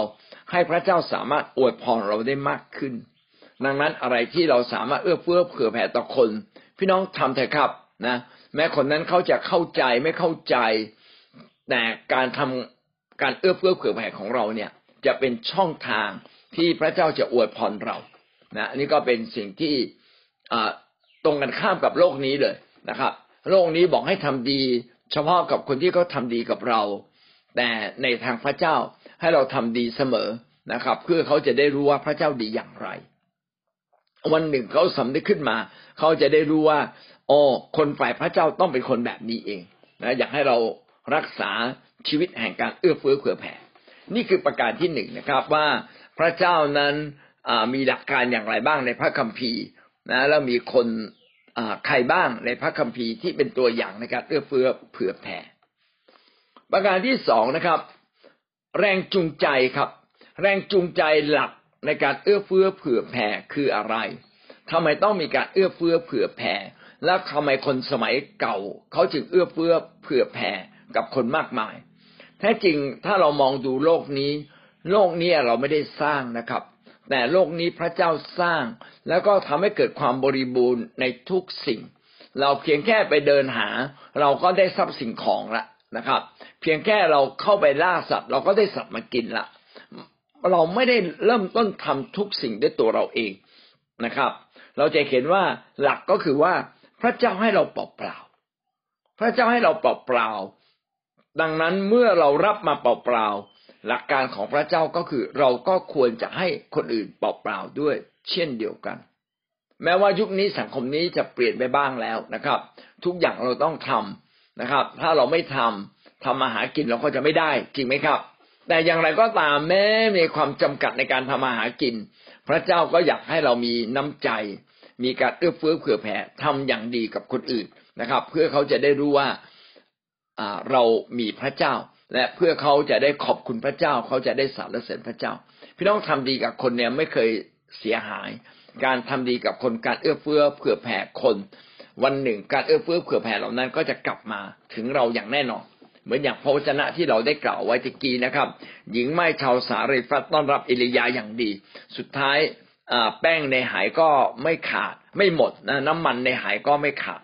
Speaker 1: ให้พระเจ้าสามารถอวยพรเราได้มากขึ้น ดังนั้นอะไรที่เราสามารถเอื้อเฟื้อเผื่อแผ่ต่อคน พี่น้องทำเถอะครับนะ แม้คนนั้นเขาจะเข้าใจไม่เข้าใจ แต่การทำการเอื้อเฟื้อเผื่อแผ่ของเราเนี่ย จะเป็นช่องทางที่พระเจ้าจะอวยพรเรานะนนี้ก็เป็นสิ่งที่ ตรงกันข้ามกับโลกนี้เลยนะครับ โลกนี้บอกให้ทำดี เฉพาะกับคนที่เขาทาดีกับเรา แต่ในทางพระเจ้าให้เราทำดีเสมอนะครับ เพื่อเขาจะได้รู้ว่าพระเจ้าดีอย่างไร วันหนึ่งเขาสำนึกขึ้นมา เขาจะได้รู้ว่าอ๋อคนฝ่ายพระเจ้าต้องเป็นคนแบบนี้เองนะอยากให้เรารักษาชีวิตแห่งการเอื้อเฟื้อเผื่อแผ่ นี่คือประการที่หนึ่งนะครับว่าพระเจ้านั้นมีหลักการอย่างไรบ้างในพระคัมภีร์ นะแล้วมีคนใครบ้างในพระคัมภีร์ที่เป็นตัวอย่างในการเอื้อเฟื้อเผื่อแผ่ประการที่สองนะครับ แรงจูงใจครับ แรงจูงใจหลักในการเอื้อเฟื้อเผื่อแผ่คืออะไรทำไมต้องมีการเอื้อเฟื้อเผื่อแผ่แล้วทำไมคนสมัยเก่า เขาจึงเอื้อเฟื้อเผื่อแผ่กับคนมากมาย แท้จริงถ้าเรามองดูโลกนี้ โลกนี้เราไม่ได้สร้างนะครับ แต่โลกนี้พระเจ้าสร้าง แล้วก็ทำให้เกิดความบริบูรณ์ในทุกสิ่ง เราเพียงแค่ไปเดินหา เราก็ได้ทรัพย์สิ่งของละนะครับ เพียงแค่เราเข้าไปล่าสัตว์ เราก็ได้สัตว์มากินละเราไม่ได้เริ่มต้นทำทุกสิ่งด้วยตัวเราเองนะครับ เราจะเห็นว่าหลักก็คือว่าพระเจ้าให้เราเปล่าเปล่าพระเจ้าให้เราเปล่าเปล่าดังนั้นเมื่อเรารับมาเปล่าเปล่า หลักการของพระเจ้าก็คือ เราก็ควรจะให้คนอื่นเปล่าเปล่าด้วย เช่นเดียวกัน แม้ว่ายุคนี้สังคมนี้จะเปลี่ยนไปบ้างแล้วนะครับ ทุกอย่างเราต้องทำนะครับ ถ้าเราไม่ทำทำมาหากินเราก็จะไม่ได้ จริงไหมครับ แต่อย่างไรก็ตามแม้มีความจำกัดในการทำมาหากิน พระเจ้าก็อยากให้เรามีน้ำใจ มีการเอื้อเฟื้อเผื่อแผ่ทำอย่างดีกับคนอื่นนะครับ เพื่อเขาจะได้รู้ว่าเรามีพระเจ้า และเพื่อเขาจะได้ขอบคุณพระเจ้า เขาจะได้สรรเสริญพระเจ้า พี่น้องทำดีกับคนเนี่ยไม่เคยเสียหาย การทำดีกับคนการเอื้อเฟื้อเผื่อแผ่คน วันหนึ่ง การเอื้อเฟื้อเผื่อแผ่เหล่านั้นก็จะกลับมาถึงเราอย่างแน่นอนเหมือนอย่างพระวจนะที่เราได้กล่าวไว้ตะกี้นะครับ หญิงไม้ชาวสารีฟัตต้อนรับเอลียาอย่างดี สุดท้ายแป้งในหายก็ไม่ขาด ไม่หมดนะน้ำมันในหายก็ไม่ขาด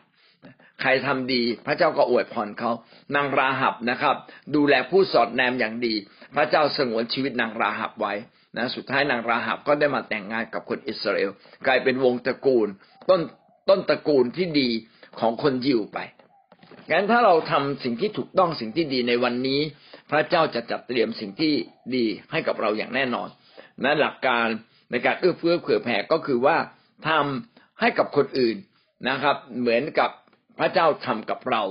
Speaker 1: ใครทำดี พระเจ้าก็อวยพรเขานางราหับนะครับ ดูแลผู้สอดแนมอย่างดี พระเจ้าสงวนชีวิตนางราหับไว้นะสุดท้ายนางราหับก็ได้มาแต่งงานกับคนอิสราเอล กลายเป็นวงตระกูล ต้นต้นตระกูลที่ดีของคนยิวไปงั้นถ้าเราทำสิ่งที่ถูกต้องสิ่งที่ดีในวันนี้ พระเจ้าจะจัดเตรียมสิ่งที่ดีให้กับเราอย่างแน่นอนนะหลักการในการเอื้อเฟื้อเผื่อแผ่ก็คือว่าทำให้กับคนอื่นนะครับ เหมือนกับ พระเจ้าทำกับเรา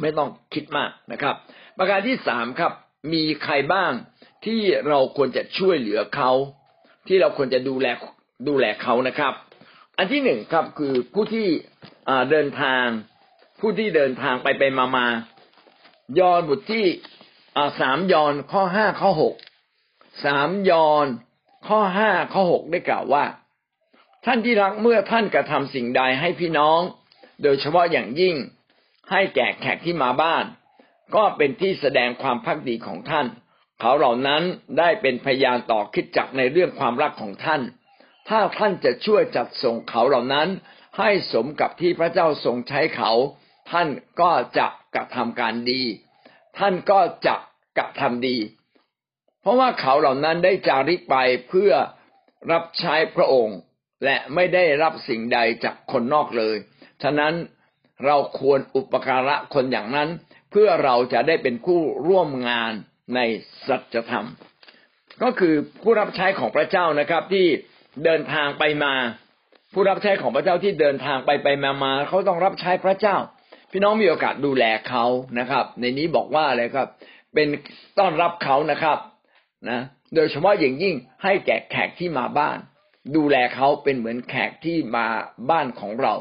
Speaker 1: ไม่ต้องคิดมากนะครับ ประการที่สามครับ มีใครบ้างที่เราควรจะช่วยเหลือเขา ที่เราควรจะดูแลดูแลเขานะครับ อันที่หนึ่งครับคือผู้ที่เดินทาง ผู้ที่เดินทางไปไปมามายอนบทที่สามยอนข้อห้าข้อหกสามยอนข้อห้าข้อหกได้กล่าวว่า ท่านที่รักเมื่อท่านกระทำสิ่งใดให้พี่น้อง โดยเฉพาะอย่างยิ่งให้แก่แขกที่มาบ้าน ก็เป็นที่แสดงความพักดีของท่าน เขาเหล่านั้นได้เป็นพยานต่อคิดจักในเรื่องความรักของท่าน ถ้าท่านจะช่วยจัดส่งเขาเหล่านั้น ให้สมกับที่พระเจ้าทรงใช้เขา ท่านก็จะกระทำการดี ท่านก็จะกระทำดี เพราะว่าเขาเหล่านั้นได้จาริกไปเพื่อรับใช้พระองค์ และไม่ได้รับสิ่งใดจากคนนอกเลย ฉะนั้นเราควรอุปการะคนอย่างนั้น เพื่อเราจะได้เป็นผู้ร่วมงานในสัจธรรม ก็คือผู้รับใช้ของพระเจ้านะครับที่เดินทางไปมา ผู้รับใช้ของพระเจ้าที่เดินทางไปไปมามาเขาต้องรับใช้พระเจ้า พี่น้องมีโอกาสดูแลเขานะครับ ในนี้บอกว่าอะไรครับ เป็นต้อนรับเขานะครับนะโดยเฉพาะอย่างยิ่งให้แก่แขกที่มาบ้าน ดูแลเขาเป็นเหมือนแขกที่มาบ้านของเรา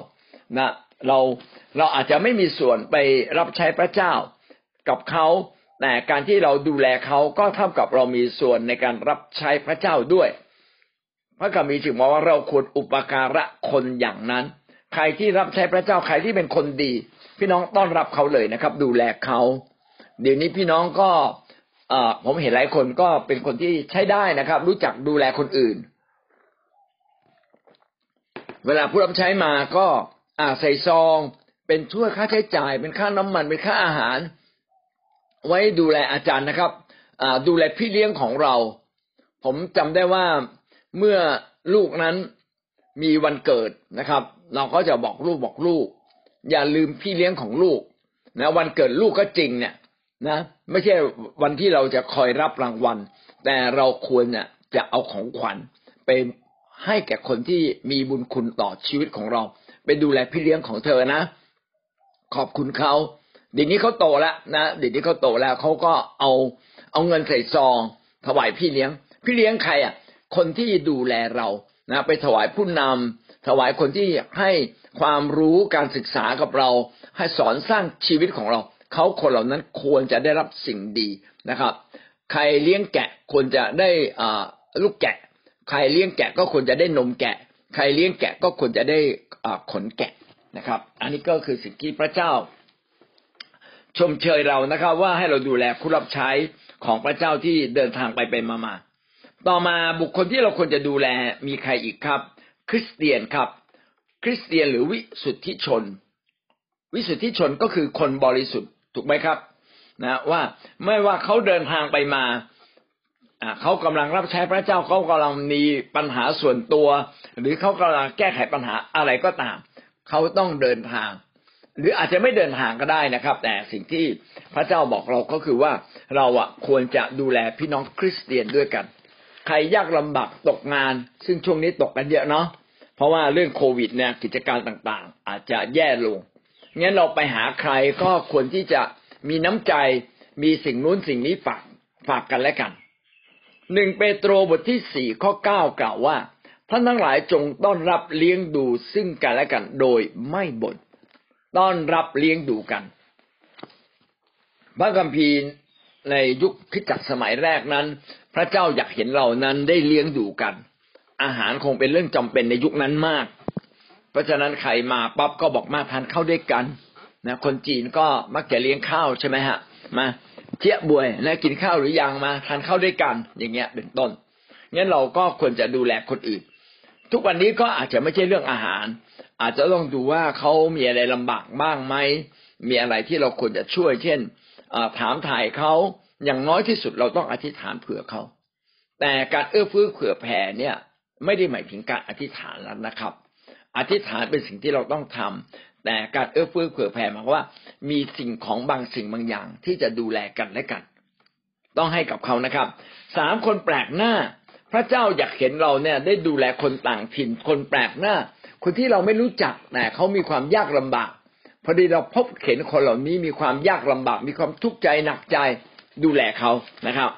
Speaker 1: นะเราเราอาจจะไม่มีส่วนไปรับใช้พระเจ้ากับเขาแต่การที่เราดูแลเขาก็เท่ากับเรามีส่วนในการรับใช้พระเจ้าด้วย พระคัมภีร์ถึงบอกว่าเราควรอุปการะคนอย่างนั้น ใครที่รับใช้พระเจ้าใครที่เป็นคนดี พี่น้องต้อนรับเขาเลยนะครับ ดูแลเขาเดี๋ยวนี้พี่น้องก็ผมเห็นหลายคนก็เป็นคนที่ใช้ได้นะครับ รู้จักดูแลคนอื่น เวลาผู้รับใช้มาก็ อ่าใส่ซองเป็นช่วยค่าใช้จ่าย เป็นค่าน้ำมันเป็นค่าอาหาร ไว้ดูแลอาจารย์นะครับอ่าดูแลพี่เลี้ยงของเรา ผมจำได้ว่าเมื่อลูกนั้นมีวันเกิดนะครับ เราก็จะบอกลูกบอกลูก อย่าลืมพี่เลี้ยงของลูกนะวันเกิดลูกก็จริงเนี่ยนะ ไม่ใช่วันที่เราจะคอยรับรางวัล แต่เราควรเนี่ยจะเอาของขวัญไปให้แก่คนที่มีบุญคุณต่อชีวิตของเรา ไปดูแลพี่เลี้ยงของเธอนะ ขอบคุณเขาเดี๋ยวนี้เขาโตแล้วนะเดี๋ยวนี้เขาโตแล้วเขาก็เอาเอาเงินใส่ซอง ถวายพี่เลี้ยง พี่เลี้ยงใครอะ คนที่ดูแลเรานะไปถวายผู้นำถวายคนที่ให้ความรู้การศึกษากับเรา ให้สอนสร้างชีวิตของเราเขาคนเหล่านั้นควรจะได้รับสิ่งดีนะครับ ใครเลี้ยงแกะควรจะได้อ่าลูกแกะ ใครเลี้ยงแกะก็ควรจะได้นมแกะ ใครเลี้ยงแกะก็ควรจะได้ ขนแกะนะครับ อันนี้ก็คือสิ่งที่พระเจ้า ชมเชยเรานะครับ ว่าให้เราดูแลผู้รับใช้ของพระเจ้าที่เดินทางไปไปมามาต่อมาบุคคลที่เราควรจะดูแลมีใครอีกครับ คริสเตียนครับ คริสเตียนหรือวิสุทธิชน วิสุทธิชนก็คือคนบริสุทธิ์ถูกไหมครับ นะ ว่าไม่ว่าเขาเดินทางไปมา เขากำลังรับใช้พระเจ้าเขากำลังมีปัญหาส่วนตัว หรือเขากำลังแก้ไขปัญหาอะไรก็ตาม เขาต้องเดินทาง หรืออาจจะไม่เดินทางก็ได้นะครับ แต่สิ่งที่พระเจ้าบอกเราก็คือว่าเราอะควรจะดูแลพี่น้องคริสเตียนด้วยกัน ใครยากลำบากตกงาน ซึ่งช่วงนี้ตกกันเยอะเนาะเพราะว่าเรื่องโควิดเนี่ยกิจการต่างๆ อาจจะแย่ลงงั้นเราไปหาใครก็ควรที่จะมีน้ำใจมีสิ่งนู้นสิ่งนี้ฝากฝากกันและกัน หนึ่งเปโตรบทที่สี่ข้อเก้ากล่าวว่า ท่านทั้งหลายจงต้อนรับเลี้ยงดูซึ่งกันและกันโดยไม่บน่นต้อนรับเลี้ยงดูกัน พระคัมภีร์ในยุคพิจักสมัยแรกนั้น พระเจ้าอยากเห็นเรานั้นได้เลี้ยงดูกัน อาหารคงเป็นเรื่องจำเป็นในยุคนั้นมาก เพราะฉะนั้นใครมาปั๊บก็บอกมาทานข้าวด้วยกันนะคนจีนก็มักจะเลี้ยงข้าวใช่ไหมฮะ มา เจี๊ยบวยนะกินข้าวหรือยังมาทานข้าวด้วยกัน อย่างเงี้ยเป็นต้นงั้นเราก็ควรจะดูแลคนอื่น ทุกวันนี้ก็อาจจะไม่ใช่เรื่องอาหาร อาจจะต้องดูว่าเขามีอะไรลำบากบ้างไหมมีอะไรที่เราควรจะช่วย เช่นถามถ่ายเขาอย่างน้อยที่สุดเราต้องอธิษฐานเผื่อเขา แต่การเอื้อเฟื้อเผื่อแผ่เนี่ย ไม่ได้หมายถึงการอธิษฐานแล้วนะครับ อธิษฐานเป็นสิ่งที่เราต้องทำ แต่การเอื้อเฟื้อเผื่อแผ่หมายว่า มีสิ่งของบางสิ่งบางอย่าง ที่จะดูแลกันและกัน ต้องให้กับเขานะครับสามคนแปลกหน้า พระเจ้าอยากเห็นเราเนี่ย ได้ดูแลคนต่างถิ่น คนแปลกหน้า คนที่เราไม่รู้จักแต่เขามีความยากลำบากพอดีเราพบเห็นคนเหล่านี้มีความยากลำบาก มีความทุกข์ใจหนักใจดูแลเขานะครับ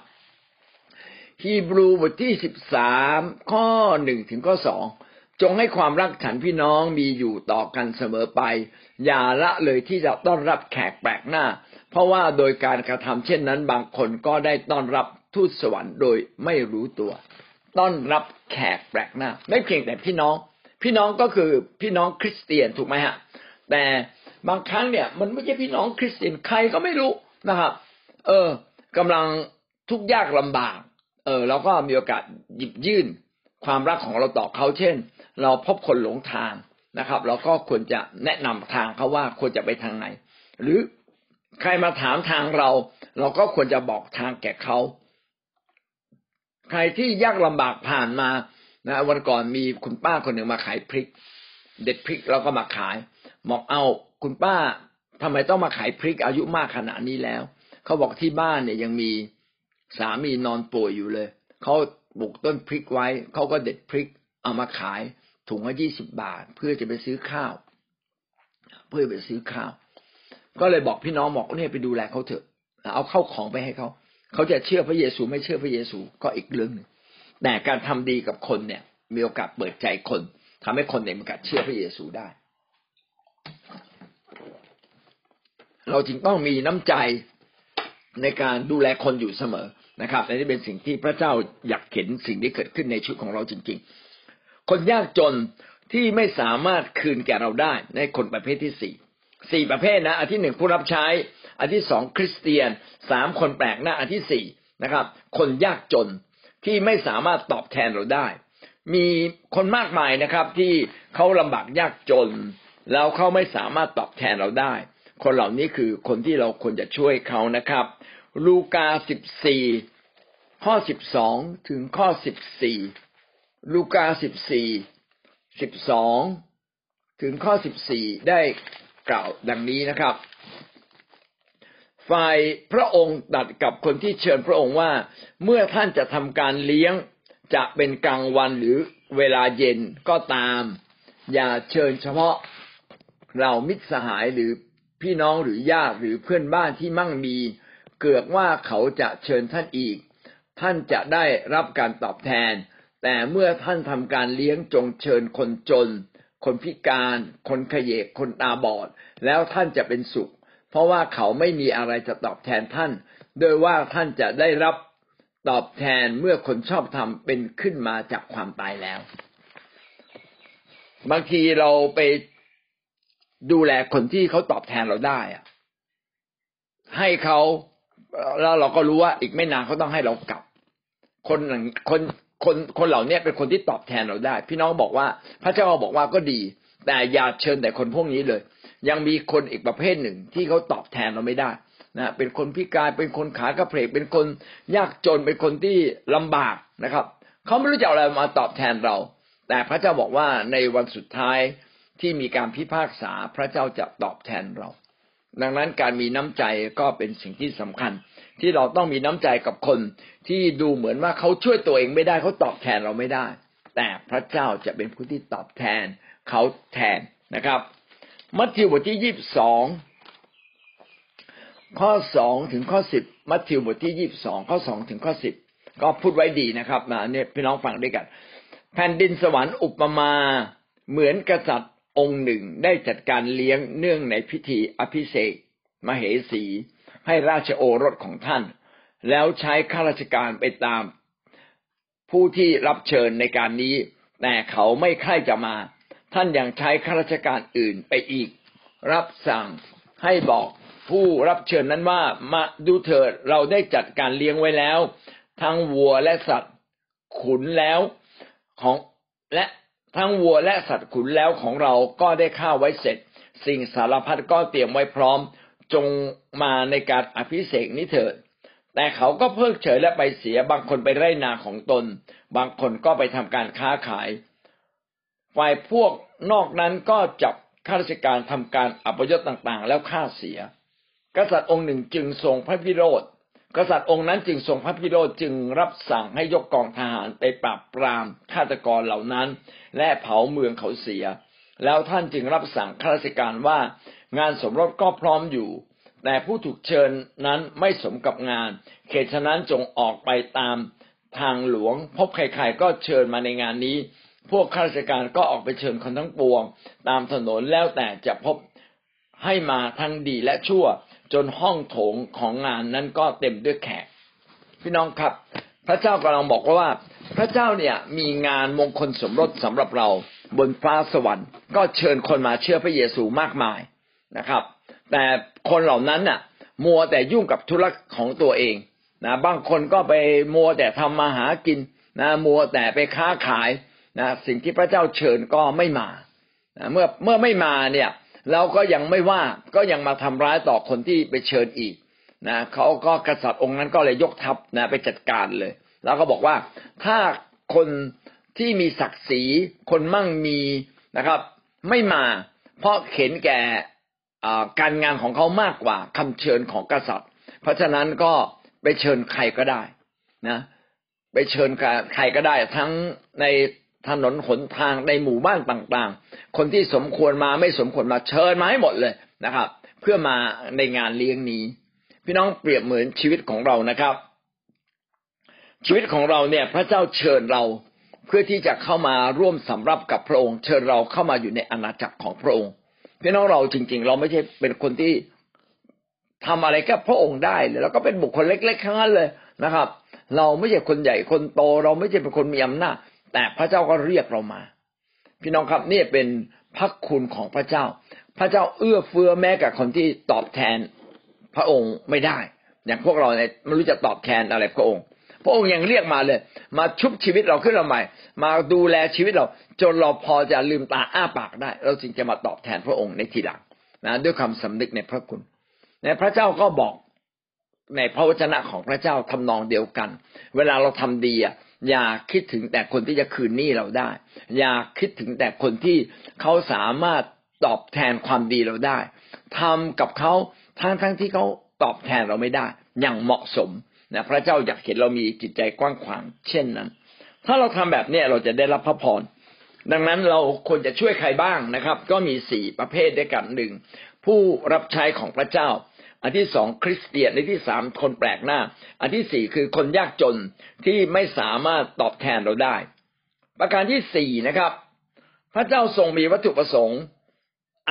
Speaker 1: ฮีบรูบทที่สิบสามข้อหนึ่งถึงข้อสอง จงให้ความรักฉันพี่น้องมีอยู่ต่อกันเสมอไป อย่าละเลยที่จะต้อนรับแขกแปลกหน้า เพราะว่าโดยการกระทำเช่นนั้นบางคนก็ได้ต้อนรับทูตสวรรค์โดยไม่รู้ตัว ต้อนรับแขกแปลกหน้า ไม่เพียงแต่พี่น้อง พี่น้องก็คือพี่น้องคริสเตียนถูกไหมฮะ แต่บางครั้งเนี่ย มันไม่ใช่พี่น้องคริสเตียนใครก็ไม่รู้นะครับ เออกำลังทุกข์ยากลำบาก เออเราก็มีโอกาสหยิบยื่น ความรักของเราต่อเขาเช่น เราพบคนหลงทางนะครับ เราก็ควรจะแนะนำทางเขาว่าควรจะไปทางไหน หรือใครมาถามทางเรา เราก็ควรจะบอกทางแก่เขาใครที่ยากลำบากผ่านมานะวันก่อนมีคุณป้าคนหนึ่งมาขายพริก เด็ดพริกเราก็มาขายบอกเอาคุณป้าทำไมต้องมาขายพริกอายุมากขนาดนี้แล้ว เขาบอกที่บ้านเนี่ยยังมีสามีนอนป่วยอยู่เลยเขา ปลูกต้นพริกไว้เขาก็เด็ดพริกเอามาขายถุงละยี่สิบบาท เพื่อจะไปซื้อข้าว เพื่อไปซื้อข้าว ก็เลยบอกพี่น้องบอกเนี่ยไปดูแลเขาเถอะเอาเข้าของไปให้เขาเขาจะเชื่อพระเยซูไม่เชื่อพระเยซูก็อีกเรื่องหนึ่งแต่การทำดีกับคนเนี่ย มีโอกาสเปิดใจคนทำให้คนเนี่ยมีโอกาสเชื่อพระเยซูได้ เราจึงต้องมีน้ำใจในการดูแลคนอยู่เสมอ นะครับและนี่เป็นสิ่งที่พระเจ้าอยากเห็นสิ่งที่เกิดขึ้นในชีวิตของเราจริง ๆ คนยากจนที่ไม่สามารถคืนแก่เราได้ในคนประเภทที่สี่สี่ประเภทนะอันที่หนึ่งผู้รับใช้ อันที่สองคริสเตียนสามคนแปลกหน้าอันที่สี่นะครับ คนยากจนที่ไม่สามารถตอบแทนเราได้ มีคนมากมายนะครับ ที่เขาลำบากยากจน แล้วเขาไม่สามารถตอบแทนเราได้ คนเหล่านี้คือคนที่เราควรจะช่วยเขานะครับ ลูกาสิบสี่ ข้อสิบสองถึงข้อสิบสี่ลูกาสิบสี่สิบสองถึงข้อสิบสี่ได้กล่าวดังนี้นะครับ ฝ่ายพระองค์ตัดกับคนที่เชิญพระองค์ว่า เมื่อท่านจะทำการเลี้ยงจะเป็นกลางวันหรือเวลาเย็นก็ตาม อย่าเชิญเฉพาะเรามิตรสหายหรือพี่น้องหรือญาติหรือเพื่อนบ้านที่มั่งมี เกือกว่าเขาจะเชิญท่านอีก ท่านจะได้รับการตอบแทน แต่เมื่อท่านทำการเลี้ยงจงเชิญคนจน คนพิการ คนขยเยกคนตาบอด แล้วท่านจะเป็นสุข เพราะว่าเขาไม่มีอะไรจะตอบแทนท่าน โดยว่าท่านจะได้รับตอบแทนเมื่อคนชอบทำเป็นขึ้นมาจากความตายแล้ว บางทีเราไปดูแลคนที่เขาตอบแทนเราได้อะให้เขา แล้วเราก็รู้ว่าอีกไม่นานเขาต้องให้เรากลับ คนหนึ่งคนคนคนเหล่านี้เป็นคนที่ตอบแทนเราได้ พี่น้องบอกว่า พระเจ้าบอกว่าก็ดี แต่อย่าเชิญแต่คนพวกนี้เลย ยังมีคนอีกประเภทหนึ่งที่เขาตอบแทนเราไม่ได้นะเป็นคนพิการเป็นคนขากระเพกเป็นคนยากจนเป็นคนที่ลำบากนะครับเขาไม่รู้จะอะไรมาตอบแทนเรา แต่พระเจ้าบอกว่าในวันสุดท้ายที่มีการพิพากษาพระเจ้าจะตอบแทนเรา ดังนั้นการมีน้ำใจก็เป็นสิ่งที่สำคัญ ที่เราต้องมีน้ำใจกับคนที่ดูเหมือนว่าเขาช่วยตัวเองไม่ได้เขาตอบแทนเราไม่ได้ แต่พระเจ้าจะเป็นผู้ที่ตอบแทนเขาแทนนะครับ มัทธิวบทที่ยี่สิบสองข้อสองถึงข้อสิบมัทธิวบทที่ยี่สิบสองข้อสองถึงข้อสิบก็พูดไว้ดีนะครับนะเนี่ยพี่น้องฟังด้วยกัน แผ่นดินสวรรค์อุปมาเหมือนกษัตริย์ องค์หนึ่งได้จัดการเลี้ยงเนื่องในพิธีอภิเษกมเหสี ให้ราชโอรสของท่าน แล้วใช้ข้าราชการไปตาม ผู้ที่รับเชิญในการนี้ แต่เขาไม่ใคร่จะมา ท่านยังใช้ข้าราชการอื่นไปอีก รับสั่งให้บอกผู้รับเชิญนั้นว่ามาดูเถิดเราได้จัดการเลี้ยงไว้แล้ว ทั้งวัวและสัตว์ ขุนแล้วของและ ทั้งวัวและสัตว์ขุนแล้วของเราก็ได้ข้าวไว้เสร็จ สิ่งสารพัดก็เตรียมไว้พร้อม จงมาในการอภิเษกนี้เถิด แต่เขาก็เพิกเฉยและไปเสียบางคนไปไร่นาของตน บางคนก็ไปทำการค้าขาย ฝ่ายพวกนอกนั้นก็จับข้าราชการทำการอัปยศต่างๆ แล้วฆ่าเสีย กษัตริย์องค์หนึ่งจึงทรงพระพิโรธกษัตริย์องค์นั้นจึงทรงพระพิโรธจึงรับสั่งให้ยกกองทหารไปปราบปรามฆาตกรเหล่านั้น และเผาเมืองเขาเสีย แล้วท่านจึงรับสั่งข้าราชการว่างานสมรสก็พร้อมอยู่ แต่ผู้ถูกเชิญนั้นไม่สมกับงาน เขตฉะนั้นจงออกไปตามทางหลวง พบใครๆก็เชิญมาในงานนี้ พวกข้าราชการก็ออกไปเชิญคนทั้งปวง ตามถนนแล้วแต่จะพบให้มาทั้งดีและชั่ว จนห้องโถงของงานนั้นก็เต็มด้วยแขกพี่น้องครับ พระเจ้ากำลังบอกว่า พระเจ้าเนี่ยมีงานมงคลสมรสสำหรับเราบนฟ้าสวรรค์ ก็เชิญคนมาเชื่อพระเยซูมากมายนะครับ แต่คนเหล่านั้นน่ะ มัวแต่ยุ่งกับธุรกิจของตัวเองนะบางคนก็ไปมัวแต่ทำมาหากินนะมัวแต่ไปค้าขายนะสิ่งที่พระเจ้าเชิญก็ไม่มานะเมื่อเมื่อไม่มาเนี่ย เราก็ยังไม่ว่าก็ยังมาทำร้ายต่อคนที่ไปเชิญอีก นะเขาก็กษัตริย์องค์นั้นก็เลยยกทัพนะไปจัดการเลย แล้วก็บอกว่าถ้าคนที่มีศักดิ์ศรีคนมั่งมีนะครับ ไม่มาเพราะเข็นแก่การงานของเขามากกว่าคำเชิญของกษัตริย์ เพราะฉะนั้นก็ไปเชิญใครก็ได้นะ ไปเชิญใครก็ได้ ทั้งในถนนหนทางในหมู่บ้านต่างๆ คนที่สมควรมาไม่สมควรมาเชิญมาให้หมดเลยนะครับ เพื่อมาในงานเลี้ยงนี้ พี่น้องเปรียบเหมือนชีวิตของเรานะครับ ชีวิตของเราเนี่ยพระเจ้าเชิญเราเพื่อที่จะเข้ามาร่วมสำรับกับพระองค์ เชิญเราเข้ามาอยู่ในอาณาจักรของพระองค์พี่น้องเราจริง ๆ เราไม่ใช่เป็นคนที่ทำอะไรกับพระองค์ได้เลยแล้วก็เป็นบุคคลเล็กๆทั้งนั้นเลยนะครับ เราไม่ใช่คนใหญ่คนโต เราไม่ใช่เป็นคนมีอำนาจแต่พระเจ้าก็เรียกเรามา พี่น้องครับนี่เป็นพระคุณของพระเจ้า พระเจ้าเอื้อเฟื้อแม้กับคนที่ตอบแทน พระองค์ไม่ได้ อย่างพวกเราเนี่ยไม่รู้จะตอบแทนอะไรพระองค์ พระองค์ยังเรียกมาเลย มาชุบชีวิตเราขึ้นมาใหม่ มาดูแลชีวิตเรา จนเราพอจะลืมตาอ้าปากได้ เราจึงจะมาตอบแทนพระองค์ในทีหลังนะด้วยความสำนึกในพระคุณในพระเจ้าก็บอกในพระวจนะของพระเจ้าทำนองเดียวกัน เวลาเราทำดีอะอย่าคิดถึงแต่คนที่จะคืนหนี้เราได้ อย่าคิดถึงแต่คนที่เขาสามารถตอบแทนความดีเราได้ทำกับเขา ทั้งทั้งที่เขาตอบแทนเราไม่ได้ อย่างเหมาะสมนะพระเจ้าอยากเห็นเรามีจิตใจกว้างขวางเช่นนั้น ถ้าเราทำแบบนี้เราจะได้รับพระพรดังนั้นเราควรจะช่วยใครบ้างนะครับ ก็มีสี่ประเภทด้วยกันหนึ่งผู้รับใช้ของพระเจ้า อันที่สองคริสเตียนในที่สามคนแปลกหน้า อันที่สี่คือคนยากจนที่ไม่สามารถตอบแทนเราได้ ประการที่สี่นะครับ พระเจ้าทรงมีวัตถุประสงค์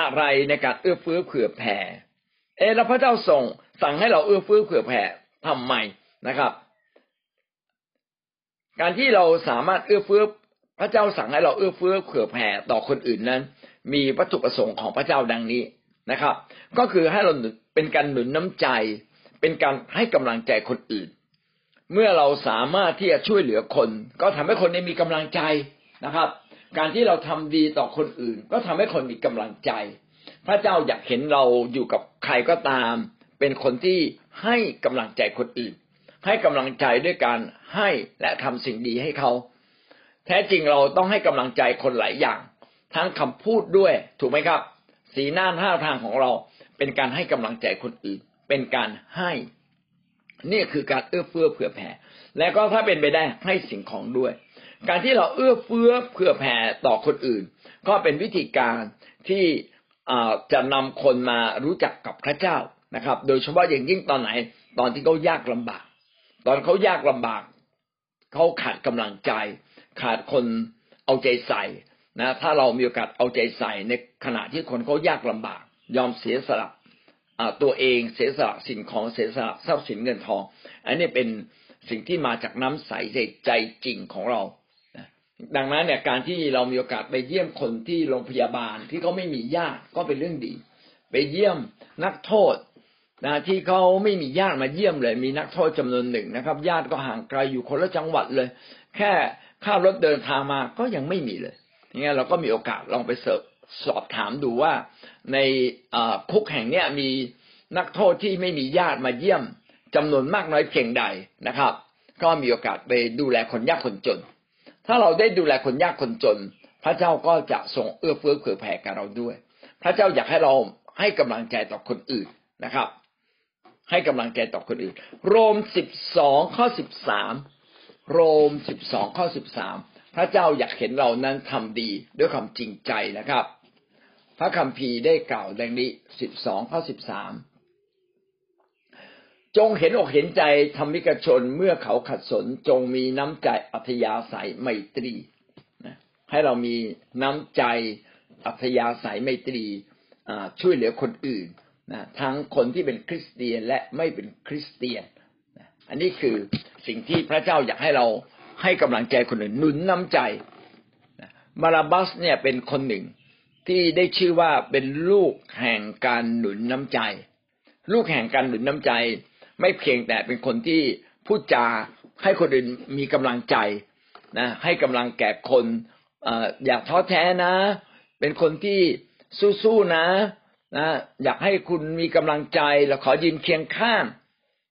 Speaker 1: อะไรในการเอื้อเฟื้อเผื่อแผ่ เอแล้วพระเจ้าทรงสั่งให้เราเอื้อเฟื้อเผื่อแผ่ทำไมนะครับ การที่เราสามารถเอื้อเฟื้อพระเจ้าสั่งให้เราเอื้อเฟื้อเผื่อแผ่ต่อคนอื่นนั้น มีวัตถุประสงค์ของพระเจ้าดังนี้นะครับ ก็คือให้เราเป็นการหนุนน้ำใจ เป็นการให้กำลังใจคนอื่น เมื่อเราสามารถที่จะช่วยเหลือคน ก็ทำให้คนนี้มีกำลังใจนะครับ การที่เราทำดีต่อคนอื่น ก็ทำให้คนมีกำลังใจ พระเจ้าอยากเห็นเราอยู่กับใครก็ตาม เป็นคนที่ให้กำลังใจคนอื่น ให้กำลังใจด้วยการให้และทำสิ่งดีให้เขา แท้จริงเราต้องให้กำลังใจคนหลายอย่าง ทั้งคำพูดด้วยถูกไหมครับ สีหน้าท่าทางของเราเป็นการให้กำลังใจคนอื่น เป็นการให้นี่คือการเอื้อเฟื้อเผื่อแผ่ และก็ถ้าเป็นไปได้ให้สิ่งของด้วย การที่เราเอื้อเฟื้อเผื่อแผ่ต่อคนอื่น ก็เป็นวิธีการที่ จะนำคนมารู้จักกับพระเจ้านะครับ โดยเฉพาะอย่างยิ่งตอนไหน ตอนที่เขายากลำบาก ตอนเขายากลำบากเขาขาดกำลังใจ ขาดคนเอาใจใส่นะถ้าเรามีโอกาสเอาใจใส่ในขณะที่คนเขายากลำบาก ยอมเสียสละตัวเองเสียสละสิ่งของเสียสละทรัพย์สินเงินทอง อันนี้เป็นสิ่งที่มาจากน้ำใสใจจริงของเรา ดังนั้นเนี่ยการที่เรามีโอกาสไปเยี่ยมคนที่โรงพยาบาลที่เขาไม่มีญาติก็เป็นเรื่องดี ไปเยี่ยมนักโทษนะที่เขาไม่มีญาติมาเยี่ยมเลย มีนักโทษจำนวนหนึ่งนะครับ ญาติก็ห่างไกลอยู่คนละจังหวัดเลย แค่ค่ารถเดินทางมาก็ยังไม่มีเลยอย่างเงี้ยเราก็มีโอกาสลองไปเสิร์ฟสอบถามดูว่าในคุกแห่งเนี้ยมีนักโทษที่ไม่มีญาติมาเยี่ยมจำนวนมากน้อยเพียงใดนะครับ ก็มีโอกาสไปดูแลคนยากคนจน ถ้าเราได้ดูแลคนยากคนจน พระเจ้าก็จะทรงเอื้อเฟื้อเผื่อแผ่กับเราด้วย พระเจ้าอยากให้เราให้กำลังใจต่อคนอื่นนะครับ ให้กำลังใจต่อคนอื่น โรมสิบสองข้อสิบสามโรมสิบสองข้อสิบสามพระเจ้าอยากเห็นเรานั้นทำดีด้วยความจริงใจนะครับ พระคัมภีร์ได้กล่าวดังนี้สิบสองข้อสิบสาม จงเห็นอกเห็นใจธรรมิกชนเมื่อเขาขัดสน จงมีน้ำใจอัธยาศัยไมตรีนะให้เรามีน้ำใจอัธยาศัยไมตรีช่วยเหลือคนอื่นนะทั้งคนที่เป็นคริสเตียนและไม่เป็นคริสเตียนนะอันนี้คือสิ่งที่พระเจ้าอยากให้เราให้กำลังใจคนอื่นหนุนน้ำใจบาราบัสเนี่ยเป็นคนหนึ่งที่ได้ชื่อว่าเป็นลูกแห่งการหนุนน้ำใจ ลูกแห่งการหนุนน้ำใจ ไม่เพียงแต่เป็นคนที่พูดจาให้คนอื่นมีกำลังใจนะให้กำลังแก่คนเอ่ออยากท้อแท้นะ เป็นคนที่สู้ๆนะนะอยากให้คุณมีกำลังใจและขอยืนเคียงข้าง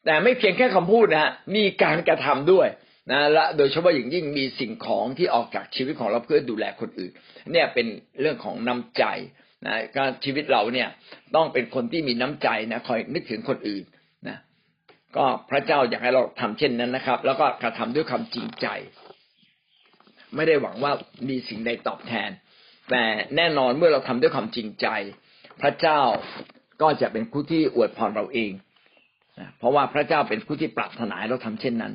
Speaker 1: แต่ไม่เพียงแค่คำพูดนะฮะมีการกระทำด้วยนะและโดยเฉพาะอย่างยิ่งมีสิ่งของที่ออกจากชีวิตของเราเพื่อดูแลคนอื่น เนี่ยเป็นเรื่องของน้ำใจนะการชีวิตเราเนี่ยต้องเป็นคนที่มีน้ำใจนะคอยนึกถึงคนอื่น ก็พระเจ้าอยากให้เราทำเช่นนั้นนะครับ แล้วก็กระทำด้วยความจริงใจ ไม่ได้หวังว่ามีสิ่งใดตอบแทน แต่แน่นอนเมื่อเราทำด้วยความจริงใจ พระเจ้าก็จะเป็นผู้ที่อวยพรเราเองเพราะว่าพระเจ้าเป็นผู้ที่ปรารถนาเราทำเช่นนั้น